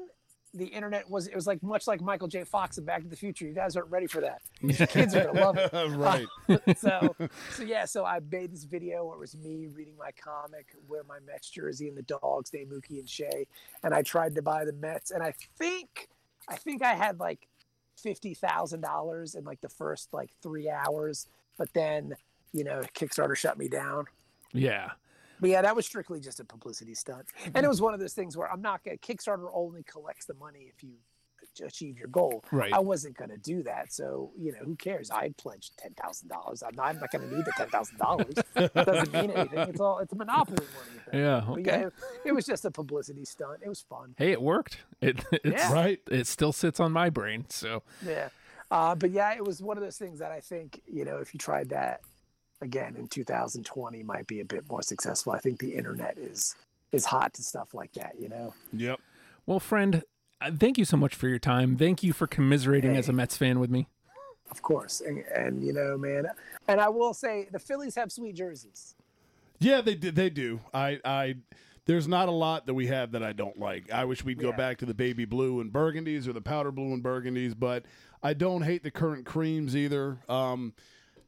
B: the internet was it was like much like Michael J. Fox in Back to the Future. You guys aren't ready for that. Your kids are gonna love it.
C: right.
B: so so yeah, so I made this video where it was me reading my comic, wear my Mets jersey, and the dogs named Mookie and Shay, and I tried to buy the Mets, and I think I think I had like fifty thousand dollars in like the first like three hours, but then you know Kickstarter shut me down.
A: yeah.
B: But yeah, that was strictly just a publicity stunt, and it mm. was one of those things where I'm not gonna Kickstarter only collects the money if you achieve your goal.
A: Right.
B: I wasn't going to do that. So, you know, who cares? I pledged $10,000. I'm not, I'm not going to need the $10,000. It doesn't mean anything. It's all, it's a monopoly money. thing.
A: Yeah.
B: But
A: Okay.
B: yeah, it, it was just a publicity stunt. It was fun.
A: Hey, it worked. It it's,
B: Yeah.
C: Right.
A: It still sits on my brain. So
B: Yeah. Uh, but yeah, it was one of those things that I think, you know, if you tried that again in 2020 might be a bit more successful. I think the internet is, is hot to stuff like that, you know?
C: Yep.
A: Well, friend, uh, thank you so much for your time. Thank you for commiserating as a Mets fan with me.
B: Of course. And, and, you know, man, and I will say the Phillies have sweet jerseys.
C: Yeah, they do. They do. I, I, there's not a lot that we have that I don't like. I wish we'd go
B: Yeah.
C: back to the baby blue and burgundies or the powder blue and burgundies, but I don't hate the current creams either. Um,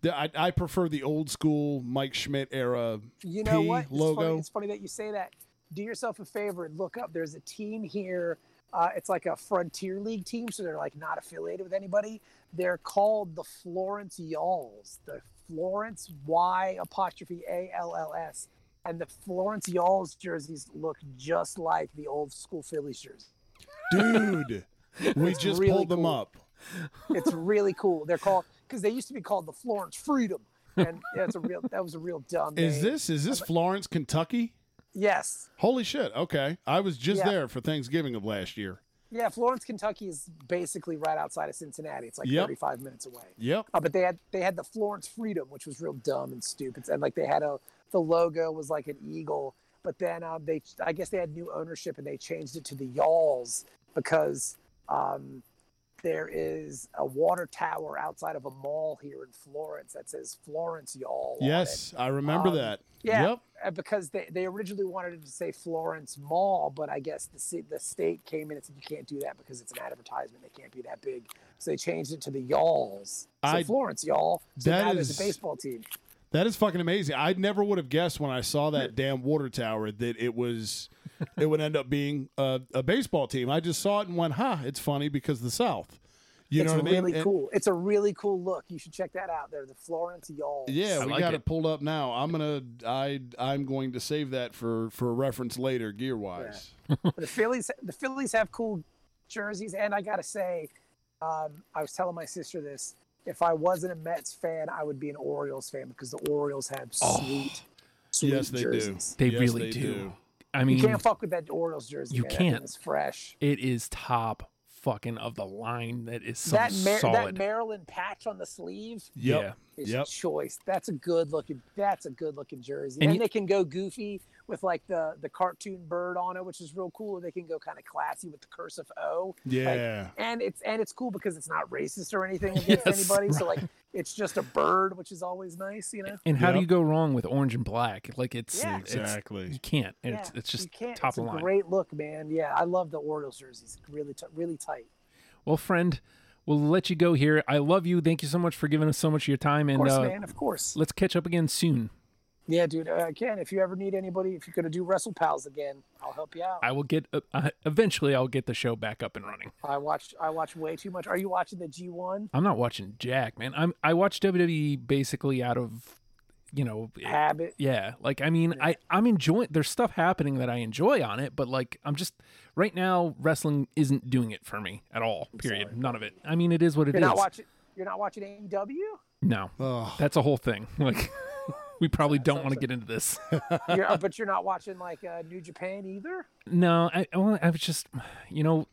C: I, I prefer the old school Mike Schmidt era.
B: You know
C: P
B: what? It's
C: logo.
B: Funny, it's funny that you say that. Do yourself a favor and look up. There's a team here. Uh, it's like a Frontier League team, so they're like not affiliated with anybody. They're called the Florence Y'alls. The Florence Y apostrophe A L L S. And the Florence Y'alls jerseys look just like the old school Phillies jersey.
C: Dude, we just
B: really
C: pulled them up.
B: It's really cool. They're called because they used to be called the Florence Freedom, and that's a real that was a real dumb.
C: Is
B: name.
C: this is this Florence, Kentucky?
B: Yes.
C: Holy shit! Okay, I was just
B: Yeah.
C: there for Thanksgiving of last year.
B: Yeah, Florence, Kentucky is basically right outside of Cincinnati. It's like
C: Yep.
B: 35 minutes away.
C: Yep.
B: Uh, but they had they had the Florence Freedom, which was real dumb and stupid. And like they had a the logo was like an eagle, but then um, they I guess they had new ownership and they changed it to the Y'alls because um, there is a water tower outside of a mall here in Florence that says Florence Y'all.
C: Yes, I remember
B: Um,
C: that.
B: Yeah,
C: Yep.
B: uh, because they, they originally wanted it to say Florence Mall, but I guess the the state came in and said you can't do that because it's an advertisement. They can't be that big, so they changed it to the Y'alls. So
C: I-
B: Florence Y'all. So
C: that
B: now there's a baseball team.
C: That is fucking amazing. I never would have guessed when I saw that damn water tower that it was it would end up being a, a baseball team. I just saw it and went, "Ha, it's funny because the South." You
B: it's
C: know what I mean?
B: really
C: And-
B: cool. It's a really cool look. You should check that out. They're the Florence Y'all.
C: Yeah,
A: I
C: we
A: like
C: got
A: it.
C: it pulled up now. I'm gonna I I'm going to save that for for reference later, gear wise.
B: the Phillies the Phillies have cool jerseys, and I gotta say, um, I was telling my sister this. if I wasn't a Mets fan, I would be an Orioles fan because the Orioles have sweet, sweet
C: Yes, they do.
B: jerseys.
A: They
C: Yes,
A: really
C: they
A: do.
C: do.
A: I mean,
B: You can't fuck with that Orioles jersey.
A: You
B: man.
A: Can't.
B: It's fresh.
A: it is top fucking of the line. That is some
B: That, Mar- that. Maryland patch on the sleeve
C: Yep.
B: is
C: Yep.
B: choice. That's a good looking. That's a good looking jersey.
A: And
B: And,
A: you-
B: they can go goofy with like the the cartoon bird on it, which is real cool. They can go kind of classy with the cursive O. Like,
C: Yeah.
B: and it's and it's cool because it's not racist or anything against
A: Yes,
B: anybody. So like it's just a bird, which is always nice, you know.
A: and how do you go wrong with orange and black? Like it's,
B: Yeah.
A: it's
C: Exactly.
A: you can't.
B: Yeah,
A: It's it's just
B: you can't.
A: top
B: it's
A: of
B: a
A: line.
B: great look, man. Yeah, I love the Orioles jerseys. Really, t- really tight.
A: Well, friend, we'll let you go here. I love you. Thank you so much for giving us so much of your time,
B: Of
A: and
B: course,
A: uh,
B: man. Of course.
A: let's catch up again soon.
B: Yeah, dude. Uh, again, if you ever need anybody, if you're gonna do Wrestle Pals again, I'll help you out.
A: I will get uh, uh, eventually. I'll get the show back up and running.
B: I watched. I watch way too much. Are you watching the G1
A: I'm not watching Jack, man. I'm I watch WWE basically out of, you know,
B: habit?
A: yeah. Like I mean, I I'm enjoying. There's stuff happening that I enjoy on it, but like I'm just right now wrestling isn't doing it for me at all. Period.
B: sorry.
A: None of it. I mean, it is what it
B: You're
A: is.
B: not watching. You're not watching AEW.
A: no,
C: Oh,
A: that's a whole thing. Like we probably don't want to get into this.
B: You're, uh, but you're not watching like uh, New Japan either.
A: No, I well, I was just, you know,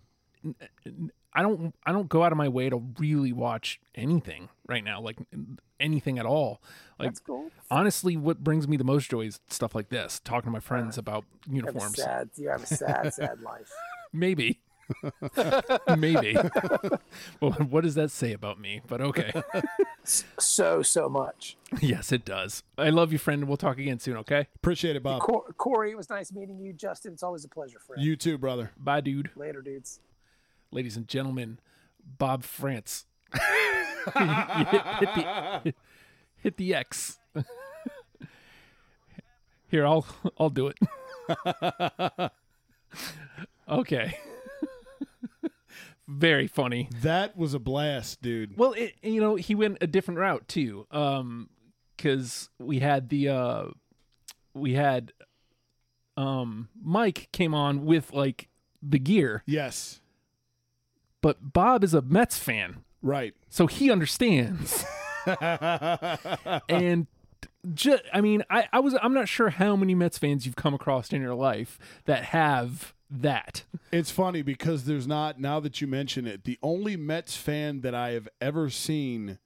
A: I don't I don't go out of my way to really watch anything right now, like anything at all. Like
B: That's cool.
A: honestly, what brings me the most joy is stuff like this, talking to my friends about
B: You have a
A: uniforms.
B: sad. You have a sad, sad life.
A: Maybe. Maybe. well, what does that say about me? But okay.
B: So so much.
A: yes, it does. I love you, friend. and We'll talk again soon, okay?
C: appreciate it, Bob.
B: Cor- Corey, it was nice meeting you. Justin, it's always a pleasure, friend.
C: You too, brother.
A: Bye, dude.
B: Later, dudes.
A: ladies and gentlemen, Bob Frantz. hit, hit the hit the X. Here, I'll I'll do it. okay. Very funny.
C: That was a blast, dude.
A: Well, it, you know, he went a different route too. Um, because we had the uh, we had um, Mike came on with like the gear,
C: Yes.
A: but Bob is a Mets fan.
C: Right.
A: so he understands and ju- i mean I, I was i'm not sure how many mets fans you've come across in your life that have that
C: It's funny because there's not now that you mention it, the only Mets fan that I have ever seen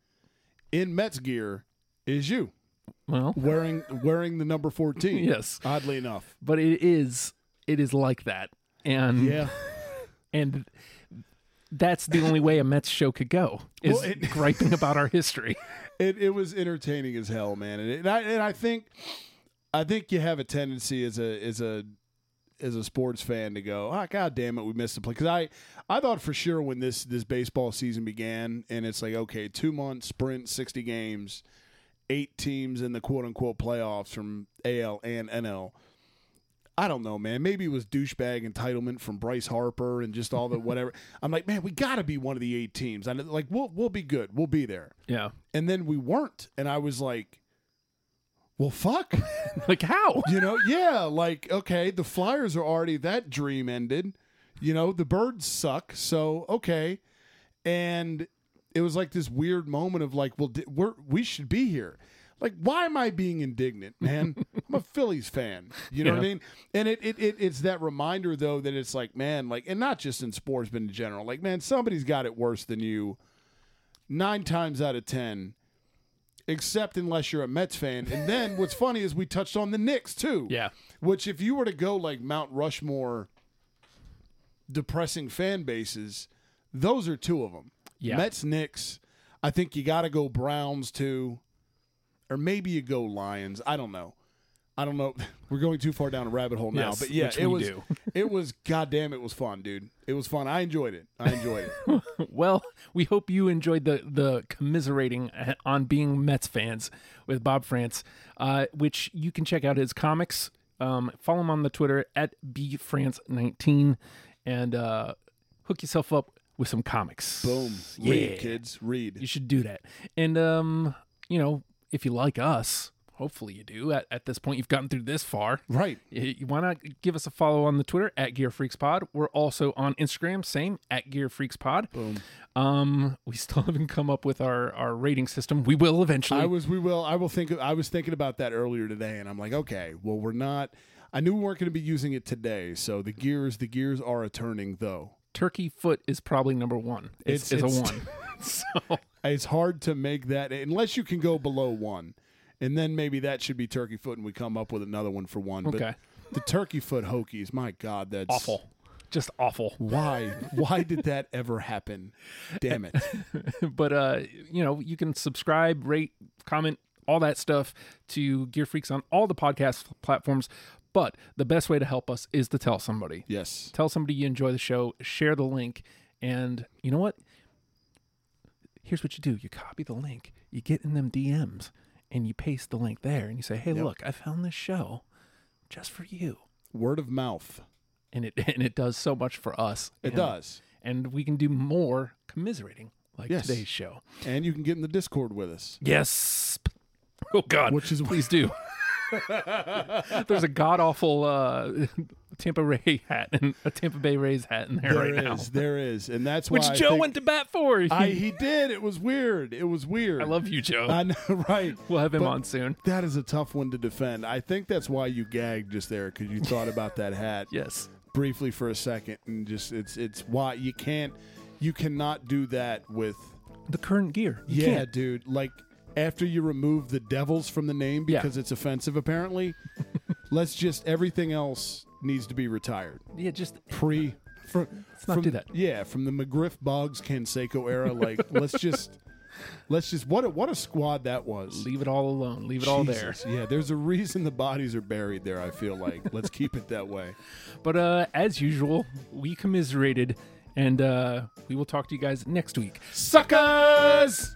C: in Mets gear is you
A: well
C: wearing wearing the number 14.
A: yes
C: Oddly enough.
A: but it is it is like that and
C: Yeah.
A: and that's the only way a mets show could go is
C: Well, it-
A: griping about our history
C: It it was entertaining as hell, man. And, it, and I and I think I think you have a tendency as a as a as a sports fan to go, oh god damn it, we missed the play. Because I I thought for sure when this this baseball season began, and it's like okay, two months sprint, sixty games, eight teams in the quote unquote playoffs from AL and NL. I don't know, man. Maybe it was douchebag entitlement from Bryce Harper and just all the whatever. I'm like, man, we got to be one of the eight teams. I like, we'll we'll be good. We'll be there
A: yeah
C: and then we weren't and i was like well fuck.
A: Like how?
C: You know yeah like okay the flyers are already that dream ended. You know the birds suck so okay. And it was like this weird moment of like well we're we should be here. Like why am i being indignant man? I'm a phillies fan you know what i mean? And it, it, it it's that reminder though that it's like man like and not just in sports but in general like man somebody's got it worse than you. Nine times out of ten except unless you're a Mets fan. And then what's funny is we touched on the Knicks too.
A: yeah
C: Which if you were to go like Mount Rushmore depressing fan bases, those are two of them.
A: Yeah.
C: Mets, Knicks. I think you got to go Browns too, or maybe you go Lions. I don't know. I don't know. We're going too far down a rabbit hole now,
A: Yes,
C: but yeah, it was.
A: do.
C: it was goddamn. It was fun, dude. It was fun. I enjoyed it. I enjoyed it.
A: Well, we hope you enjoyed the the commiserating on being Mets fans with Bob Frantz, uh, which you can check out his comics. Um, follow him on the Twitter at bfrance19 and uh, hook yourself up with some comics.
C: Boom.
A: Yeah.
C: Read, kids. Read.
A: You should do that. And um, you know, if you like us, Hopefully you do. At, at this point, you've gotten through this far.
C: Right.
A: You Why not give us a follow on the Twitter at Gear Freaks Pod? We're also on Instagram, same at Gear Freaks Pod.
C: Boom.
A: Um, we still haven't come up with our our rating system. We will eventually.
C: I was we will I will think I was thinking about that earlier today and I'm like, okay, well we're not I knew we weren't going to be using it today, so the gears the gears are a turning though.
A: Turkey foot is probably number one. It's,
C: It's-
A: it's,
C: it's-
A: a one. so
C: It's hard to make that unless you can go below 1. And then maybe that should be turkey foot and we come up with another one for one.
A: Okay.
C: But the turkey foot Hokies, my god, that's
A: awful, just awful.
C: Why? Why did that ever happen? Damn it.
A: but uh, you know, you can subscribe, rate, comment, all that stuff to Gear Freaks on all the podcast platforms. But the best way to help us is to tell somebody.
C: Yes.
A: Tell somebody you enjoy the show, share the link, and you know what? Here's what you do: you copy the link, you get in them DMs, and you paste the link there, and you say, "Hey,
C: Yep.
A: look, I found this show just for you,"
C: Word of mouth.
A: and it and it does so much for us.
C: It
A: and,
C: does.
A: and we can do more commiserating like
C: Yes.
A: today's show.
C: And you can get in the Discord with us.
A: Yes. Oh God.
C: Which is-
A: please do. There's a god awful uh, Tampa Ray hat and a Tampa Bay Rays hat in there,
C: There
A: right
C: is,
A: now,
C: there is, and that's
A: which Joe went to bat for.
C: I he did. It was weird. It was weird.
A: I love you, Joe.
C: I know, right?
A: we'll have him
C: but-
A: on soon.
C: That is a tough one to defend. I think that's why you gagged just there because you thought about that hat
A: Yes.
C: briefly for a second, and just it's it's why you can't you cannot do that with
A: The current gear. You
C: yeah,
A: can't.
C: dude. Like after you remove the devils from the name
A: Yeah.
C: because it's offensive, apparently. let's just everything else needs to be retired
A: Yeah, just
C: pre. For,
A: Let's not
C: from-
A: do that.
C: Yeah, from the McGriff Boggs Canseco era, like let's just let's just what a, what a squad that was.
A: leave it all alone. Leave it all there.
C: Yeah, there's a reason the bodies are buried there. I feel like let's keep it that way.
A: But uh, as usual, we commiserated, and uh, we will talk to you guys next week.
C: Suckers.